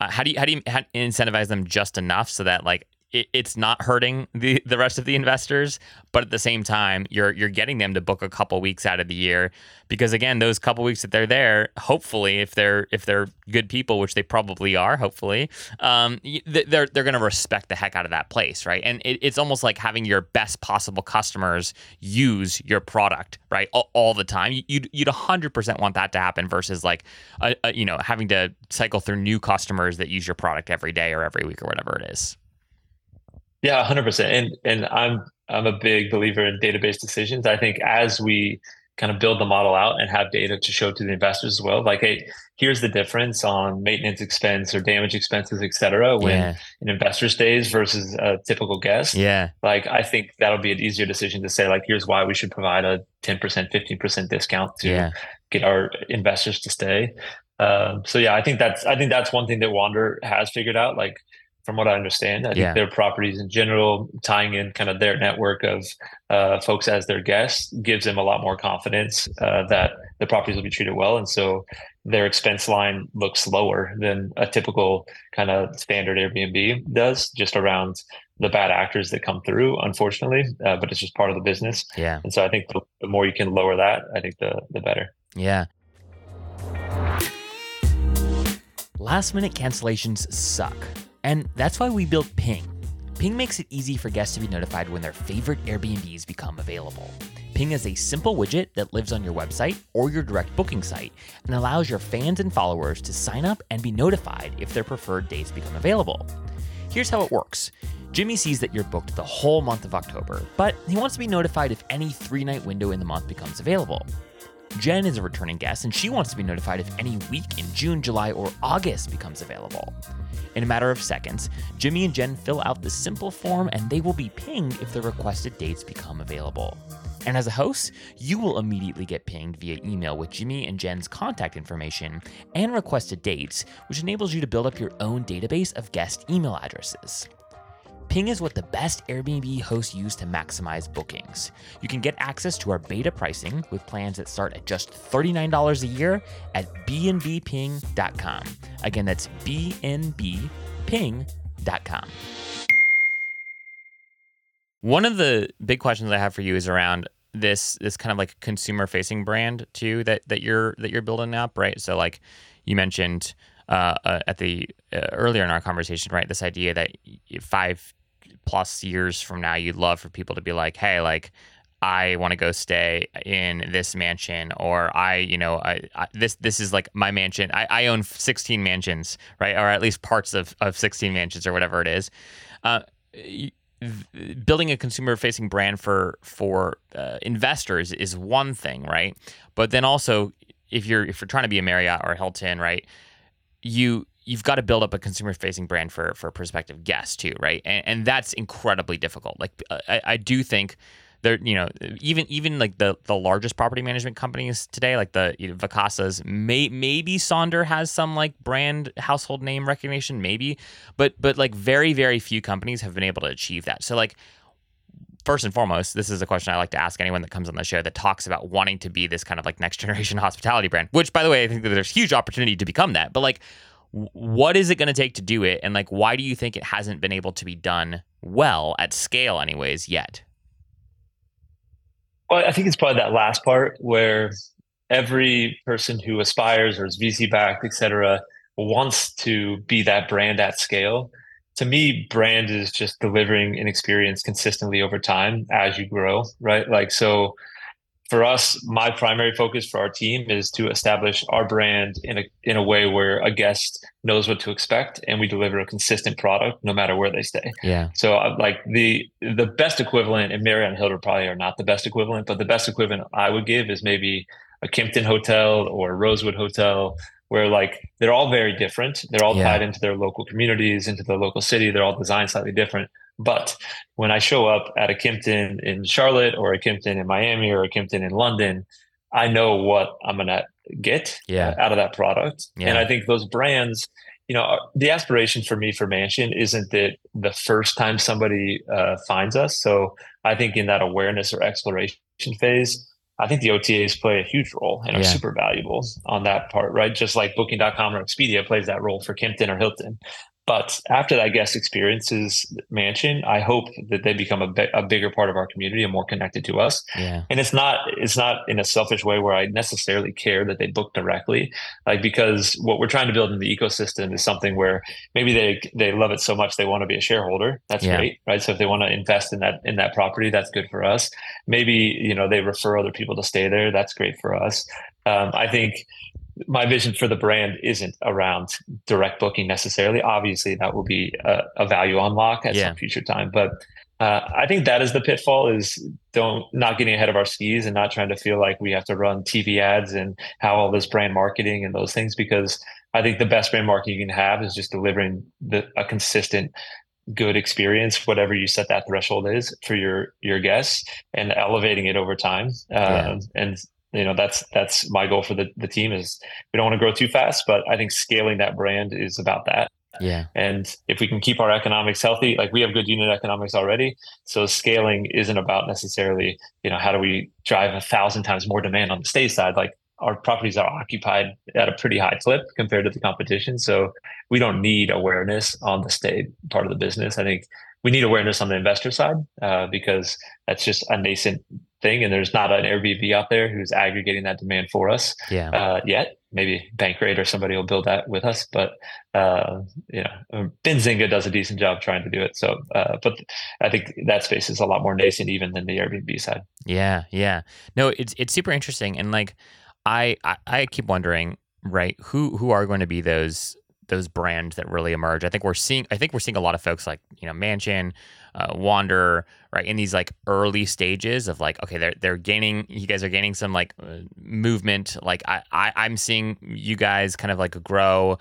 Uh, how do you how do you incentivize them just enough so that like it, it's not hurting the the rest of the investors, but at the same time you're you're getting them to book a couple weeks out of the year because again those couple weeks that they're there, hopefully if they're if they're good people, which they probably are, hopefully, um, they're they're going to respect the heck out of that place, right? And it, it's almost like having your best possible customers use your product, right, all, all the time. You- You'd you'd 100% want that to happen versus like, a, a, you know, having to cycle through new customers that use your product every day or every week or whatever it is. Yeah, hundred percent. And and I'm I'm a big believer in database decisions. I think as we kind of build the model out and have data to show to the investors as well, like, hey, here's the difference on maintenance expense or damage expenses, et cetera, when yeah, an investor stays versus a typical guest. yeah, Like, I think that'll be an easier decision to say, like, here's why we should provide a 10%, 15% discount to yeah, get our investors to stay. Um, so yeah, I think that's I think that's one thing that Wander has figured out. Like from what I understand, I think Yeah. their properties in general, tying in kind of their network of uh, folks as their guests, gives them a lot more confidence uh, that the properties will be treated well, and so their expense line looks lower than a typical kind of standard Airbnb does, just around the bad actors that come through, unfortunately. Uh, but it's just part of the business, yeah, and so I think the, the more you can lower that, I think the the better. yeah. Last minute cancellations suck. And that's why we built Ping. Ping makes it easy for guests to be notified when their favorite Airbnbs become available. Ping is a simple widget that lives on your website or your direct booking site and allows your fans and followers to sign up and be notified if their preferred dates become available. Here's how it works Jimmy sees that you're booked the whole month of October, but he wants to be notified if any three night window in the month becomes available. Jen is a returning guest and she wants to be notified if any week in June, July, or August becomes available. In a matter of seconds, Jimmy and Jen fill out the simple form and they will be pinged if the requested dates become available. And as a host, you will immediately get pinged via email with Jimmy and Jen's contact information and requested dates, which enables you to build up your own database of guest email addresses. Ping is what the best Airbnb hosts use to maximize bookings. You can get access to our beta pricing with plans that start at just $39 a year at bnbping.com. Again, that's bnbping.com. One of the big questions I have for you is around this this kind of like consumer facing brand too that that you're that you're building up, right? So like you mentioned uh, uh, at the uh, earlier in our conversation, right? This idea that five plus years from now, you'd love for people to be like, hey, like. I want to go stay in this mansion, or I, you know, I, I, this this is like my mansion. I, I own 16 mansions, right, or at least parts of, of 16 mansions, or whatever it is. Uh, building a consumer facing brand for for uh, investors is one thing, right? But then also, if you're if you're trying to be a Marriott or a Hilton, right, you you've got to build up a consumer facing brand for for prospective guests too, right? And, and that's incredibly difficult. Like uh, I, I do think they're you know even even like the the largest property management companies today, like the you know, Vacasas, may maybe Sonder has some like brand household name recognition, maybe, but but like very very few companies have been able to achieve that. So like first and foremost, this is a question I like to ask anyone that comes on the show that talks about wanting to be this kind of like next generation hospitality brand, which by the way, I think that there's huge opportunity to become that. But like, what is it going to take to do it? And like, why do you think it hasn't been able to be done well at scale, anyways, yet? Well, I think it's probably that last part where every person who aspires or is VC backed, et cetera, wants to be that brand at scale to me, brand is just delivering an experience consistently over time as you grow, right? Like, so for us, my primary focus for our team is to establish our brand in a in a way where a guest knows what to expect, and we deliver a consistent product no matter where they stay. Yeah. So, uh, like the the best equivalent, and Marriott and Hilton probably are not the best equivalent, but the best equivalent I would give is maybe a Kimpton Hotel or a Rosewood Hotel where like they're all very different. They're all yeah. tied into their local communities, into the local city. They're all designed slightly different. But when I show up at a Kimpton in Charlotte or a Kimpton in Miami or a Kimpton in London, I know what I'm gonna get yeah. out of that product. Yeah. And I think those brands, you know, the aspiration for me for Mansion isn't that the first time somebody uh, finds us. So I think in that awareness or exploration phase, I think the OTAs play a huge role and are yeah. super valuable on that part, right? Just like Booking.com or Expedia plays that role for Kimpton or Hilton. But after that guest experiences mansion, I hope that they become a, a bigger part of our community and more connected to us. Yeah. And it's not it's not in a selfish way where I necessarily care that they book directly, like because what we're trying to build in the ecosystem is something where maybe they they love it so much they want to be a shareholder. That's yeah. great, right? So if they want to invest in that in that property, that's good for us. Maybe you know they refer other people to stay there. That's great for us. Um, I think my vision for the brand isn't around direct booking necessarily. Obviously, that will be a, a value unlock at yeah. some future time, but uh, I think that is the pitfall: is don't not getting ahead of our skis and not trying to feel like we have to run TV ads and how all this brand marketing and those things. Because I think the best brand marketing you can have is just delivering the, a consistent good experience whatever you set that threshold is for your your guests and elevating it over time yeah. Um, and you know that's that's my goal for the, the team is we don't want to grow too fast but i think scaling that brand is about that. Yeah. And if we can keep our economics healthy like we have good unit economics already so scaling isn't about necessarily you know how do we drive a thousand times more demand on the stay side? Like our properties are occupied at a pretty high clip compared to the competition so we don't need awareness on the stay part of the business. I think we need awareness on the investor side uh, because that's just a nascent thing, and there's not an Airbnb out there who's aggregating that demand for us yeah. uh, yet. Maybe Bankrate or somebody will build that with us, but uh, you know, um, Benzinga does a decent job trying to do it. So, uh, but I think that space is a lot more nascent even than the Airbnb side. Yeah, yeah. No, it's it's super interesting, and like I I, I keep wondering, right? Who who are going to be those those brands that really emerge. I think we're seeing I think we're seeing a lot of folks like, you know, Mansion, uh, Wander, right, in these like early stages of like, okay, they're they're gaining you guys are gaining some like uh, movement. Like I, I I'm seeing you guys kind of like grow.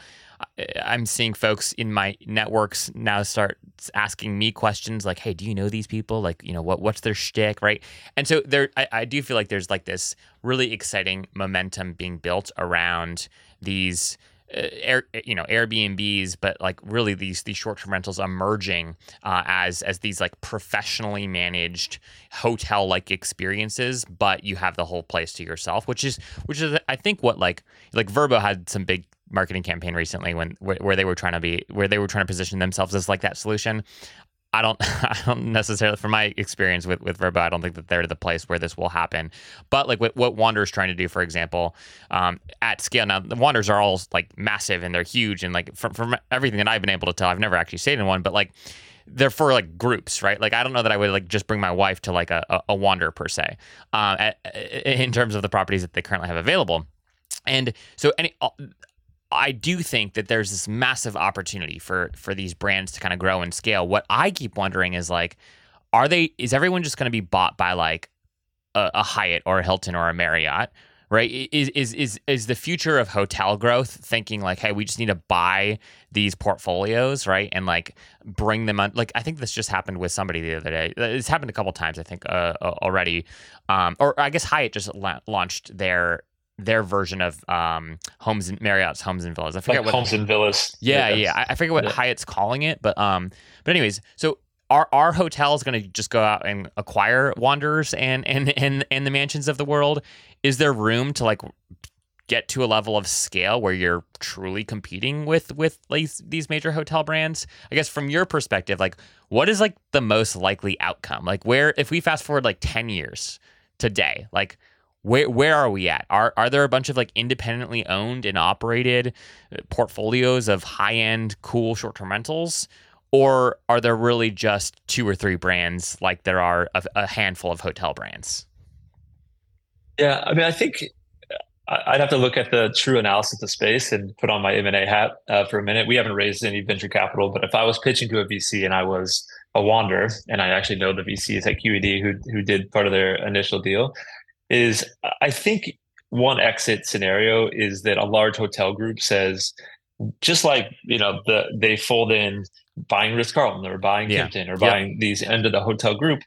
I'm seeing folks in my networks now start asking me questions like, "Hey, do you know these people? Like, you know, what what's their shtick, right?" And so there, I, I do feel like there's like this really exciting momentum being built around these air, you know Airbnbs, but like really these these short term rentals emerging uh, as as these like professionally managed hotel like experiences, but you have the whole place to yourself, which is which is I think what like like Vrbo had some big marketing campaign recently when where, where they were trying to be where they were trying to position themselves as like that solution. I don't, I don't necessarily, from my experience with with Vrbo, I don't think that they're the place where this will happen. But like what, what Wander's trying to do, for example, um, at scale. Now the Wanders are all like massive and they're huge, and like from from everything that I've been able to tell, I've never actually stayed in one, but like they're for like groups, right? Like I don't know that I would like just bring my wife to like a, a, a wander per se, uh, at, in terms of the properties that they currently have available. And so any I do think that there's this massive opportunity for for these brands to kind of grow and scale. What I keep wondering is like, are they? Is everyone just going to be bought by like a, a Hyatt or a Hilton or a Marriott? right? Is is is is the future of hotel growth thinking like, hey, we just need to buy these portfolios, right, and like bring them on. Like I think this just happened with somebody the other day. It's happened a couple times, I think, uh, already. Um, or I guess Hyatt just la- launched their their version of um, homes and Marriott's homes and villas. I forget like what homes and villas. Yeah, yeah. I, I forget what yeah. Hyatt's calling it, but um, but anyways, so our our hotel is going to just go out and acquire wanderers and and and and the mansions of the world? Is there room to like get to a level of scale where you're truly competing with with like these major hotel brands? I guess from your perspective, like what is like the most likely outcome? Like where if we fast forward like 10 years today, like where where are we at? Are are there a bunch of like independently owned and operated uh, portfolios of high end cool short term rentals? Or are there really just two or three brands like there are a, a handful of hotel brands? Yeah, I mean, I think I'd have to look at the true analysis of space and put on my M&A hat uh, for a minute. We haven't raised any venture capital, but if I was pitching to a VC and I was a wander, and I actually know the VCs at QED who who did part of their initial deal, is I think one exit scenario is that a large hotel group says, just like you know the they fold in buying Ritz Carlton or buying yeah. Kimpton or buying these end of the hotel group,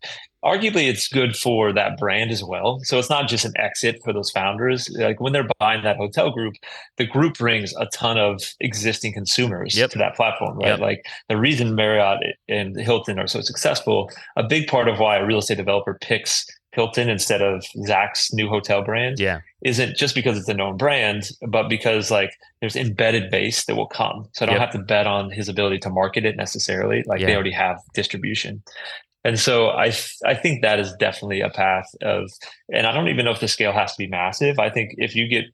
arguably it's good for that brand as well. So it's not just an exit for those founders. Like when they're buying that hotel group, the group brings a ton of existing consumers yep. to that platform, right? Yep. Like the reason Marriott and Hilton are so successful, a big part of why a real estate developer picks Hilton instead of Zach's new hotel brand yeah. isn't just because it's a known brand, but because like there's embedded base that will come. So I don't yep. have to bet on his ability to market it necessarily. Like yeah. they already have distribution. And so I th- I think that is definitely a path of, and I don't even know if the scale has to be massive. I think if you get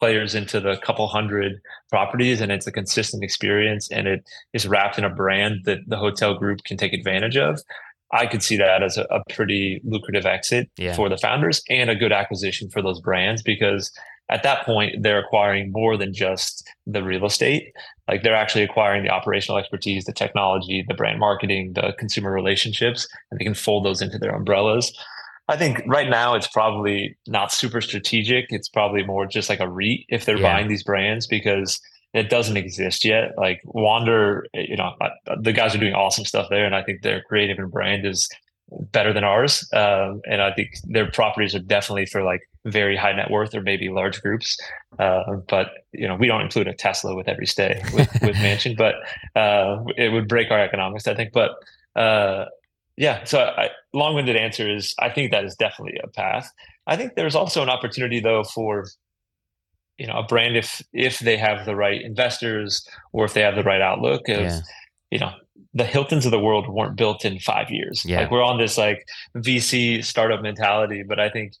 players into the couple hundred properties and it's a consistent experience and it is wrapped in a brand that the hotel group can take advantage of, I could see that as a, a pretty lucrative exit yeah. for the founders and a good acquisition for those brands because at that point they're acquiring more than just the real estate like they're actually acquiring the operational expertise the technology the brand marketing the consumer relationships and they can fold those into their umbrellas i think right now it's probably not super strategic it's probably more just like a REIT if they're yeah. buying these brands because it doesn't exist yet. Like Wander, you know, the guys are doing awesome stuff there, and I think their creative and brand is better than ours. Um, and I think their properties are definitely for like very high net worth or maybe large groups. Uh, but you know, we don't include a Tesla with every stay with, with mansion, but uh, it would break our economics, I think. But uh, yeah, so I, long-winded answer is I think that is definitely a path. I think there's also an opportunity though for you know a brand if if they have the right investors or if they have the right outlook of yeah. you know the hiltons of the world weren't built in five years yeah. like we're on this like vc startup mentality but i think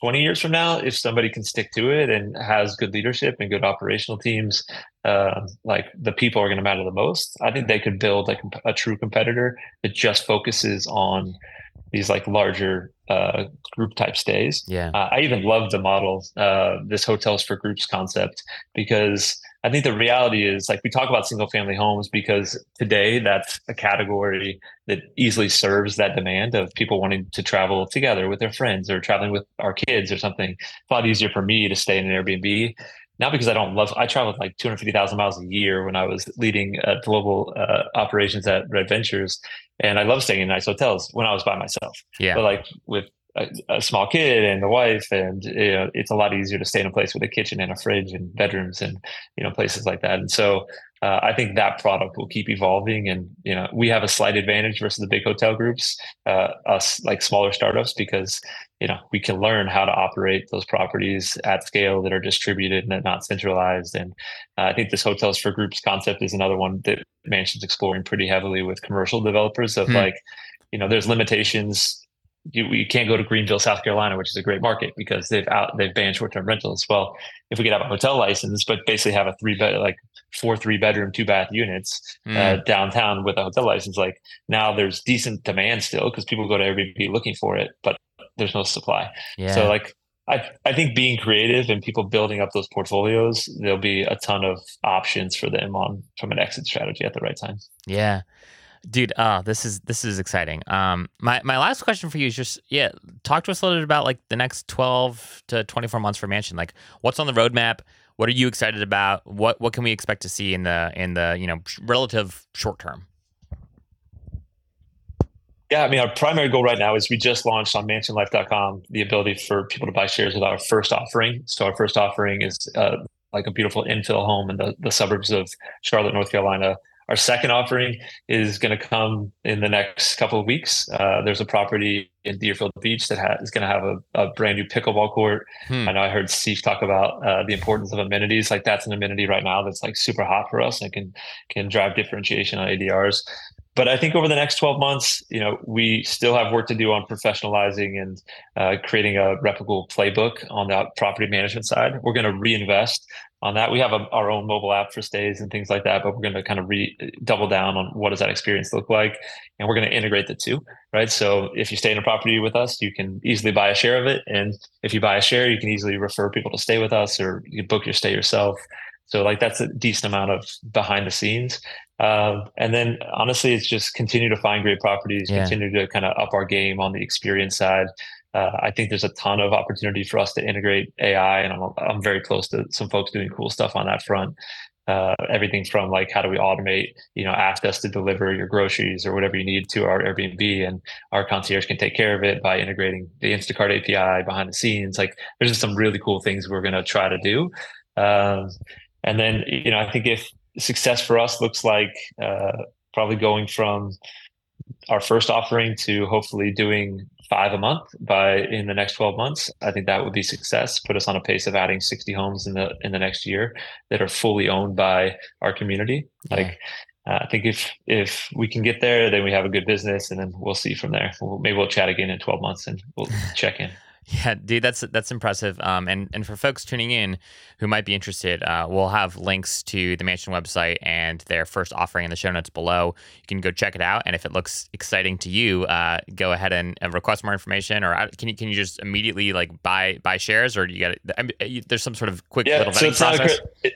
20 years from now if somebody can stick to it and has good leadership and good operational teams uh, like the people are going to matter the most i think they could build like a true competitor that just focuses on these like larger uh, group type stays. Yeah. Uh, I even love the model, uh, this hotels for groups concept, because I think the reality is like we talk about single family homes because today that's a category that easily serves that demand of people wanting to travel together with their friends or traveling with our kids or something. It's a lot easier for me to stay in an Airbnb not because I don't love. I traveled like 250,000 miles a year when I was leading uh, global uh, operations at Red Ventures, and I love staying in nice hotels when I was by myself. Yeah, but like with a, a, small kid and the wife, and you know, it's a lot easier to stay in a place with a kitchen and a fridge and bedrooms and you know places like that. And so uh, I think that product will keep evolving. And you know, we have a slight advantage versus the big hotel groups, uh, us like smaller startups, because you know we can learn how to operate those properties at scale that are distributed and not centralized. And uh, I think this hotels for groups concept is another one that Mansion's exploring pretty heavily with commercial developers. Of hmm. like, you know, there's limitations you, you can't go to Greenville, South Carolina, which is a great market because they've out they've banned short term rentals. Well, if we could have a hotel license, but basically have a three bed like four three bedroom two bath units mm. uh, hmm. downtown with a hotel license, like now there's decent demand still because people go to Airbnb looking for it, but there's no supply. Yeah. So like I I think being creative and people building up those portfolios, there'll be a ton of options for them on from an exit strategy at the right time. Yeah. dude uh this is this is exciting um my my last question for you is just yeah talk to us a little bit about like the next 12 to 24 months for mansion like what's on the roadmap what are you excited about what what can we expect to see in the in the you know relative short term yeah, I mean, our primary goal right now is we just launched on mansionlife.com the ability for people to buy shares with our first offering. So our first offering is uh, like a beautiful infill home in the, the suburbs of Charlotte, North Carolina. Our second offering is going to come in the next couple of weeks. Uh, there's a property in Deerfield Beach that ha- is going to have a, a, brand new pickleball court. Hmm. I know I heard Steve talk about uh, the importance of amenities. Like that's an amenity right now that's like super hot for us and can can drive differentiation on ADRs but I think over the next 12 months, you know, we still have work to do on professionalizing and uh, creating a replicable playbook on the property management side. We're going to reinvest on that. We have a, our own mobile app for stays and things like that, but we're going to kind of re double down on what does that experience look like, and we're going to integrate the two, right? So if you stay in a property with us, you can easily buy a share of it, and if you buy a share, you can easily refer people to stay with us, or you book your stay yourself. So like that's a decent amount of behind the scenes. Um, and then honestly, it's just continue to find great properties, yeah. continue to kind of up our game on the experience side. Uh, I think there's a ton of opportunity for us to integrate AI, and I'm, I'm very close to some folks doing cool stuff on that front. Uh, everything from like how do we automate, you know, ask us to deliver your groceries or whatever you need to our Airbnb, and our concierge can take care of it by integrating the Instacart API behind the scenes. Like, there's just some really cool things we're going to try to do. Um, and then, you know, I think if success for us looks like uh, probably going from our first offering to hopefully doing five a month by in the next 12 months. I think that would be success put us on a pace of adding 60 homes in the in the next year that are fully owned by our community. Yeah. like uh, i think if if we can get there then we have a good business and then we'll see from there. We'll, maybe we'll chat again in 12 months and we'll check in yeah, dude, that's that's impressive. Um, and and for folks tuning in who might be interested, uh, we'll have links to the mansion website and their first offering in the show notes below. You can go check it out, and if it looks exciting to you, uh, go ahead and, request more information. Or uh, can you can you just immediately like buy buy shares, or you got it? I mean, there's some sort of quick yeah, little vetting so process. It,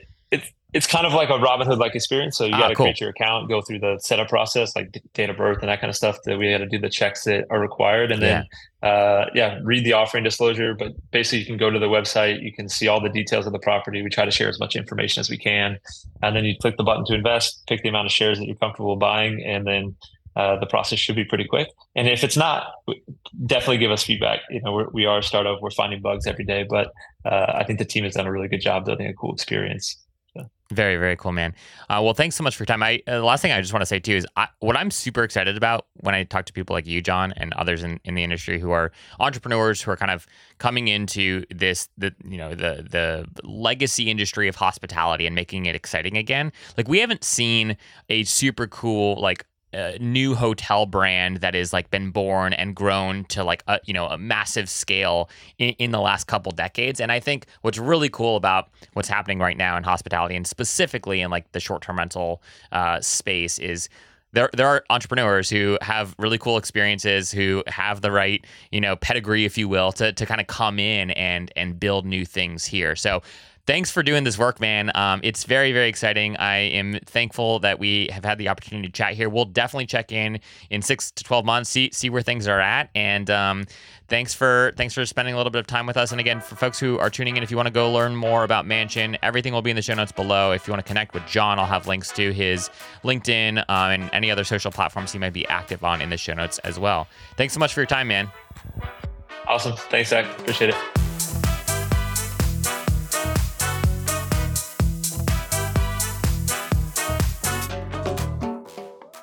it's kind of like a Robinhood like experience. So you got to ah, cool. create your account, go through the setup process, like date of birth and that kind of stuff. That we got to do the checks that are required, and then yeah. Uh, yeah, read the offering disclosure. But basically, you can go to the website, you can see all the details of the property. We try to share as much information as we can, and then you click the button to invest, pick the amount of shares that you're comfortable buying, and then uh, the process should be pretty quick. And if it's not, definitely give us feedback. You know, we're, we are a startup. We're finding bugs every day, but uh, I think the team has done a really good job building a cool experience. Very, very cool, man. Uh, well, thanks so much for your time. I uh, the last thing I just want to say too is I, what I'm super excited about when I talk to people like you, John, and others in, in the industry who are entrepreneurs who are kind of coming into this the you know the the legacy industry of hospitality and making it exciting again. Like we haven't seen a super cool like new hotel brand that has like been born and grown to like a you know a massive scale in, in, the last couple decades. And i think what's really cool about what's happening right now in hospitality and specifically in like the short-term rental uh, space is there there are entrepreneurs who have really cool experiences who have the right you know pedigree if you will to to kind of come in and and build new things here. So thanks for doing this work, man. Um, it's very, very exciting. I am thankful that we have had the opportunity to chat here. We'll definitely check in in six to twelve months, see see where things are at, and um, thanks for thanks for spending a little bit of time with us. And again, for folks who are tuning in, if you want to go learn more about Mansion, everything will be in the show notes below. If you want to connect with John, I'll have links to his LinkedIn um, and any other social platforms he might be active on in the show notes as well. Thanks so much for your time, man. Awesome. Thanks, Zach. Appreciate it.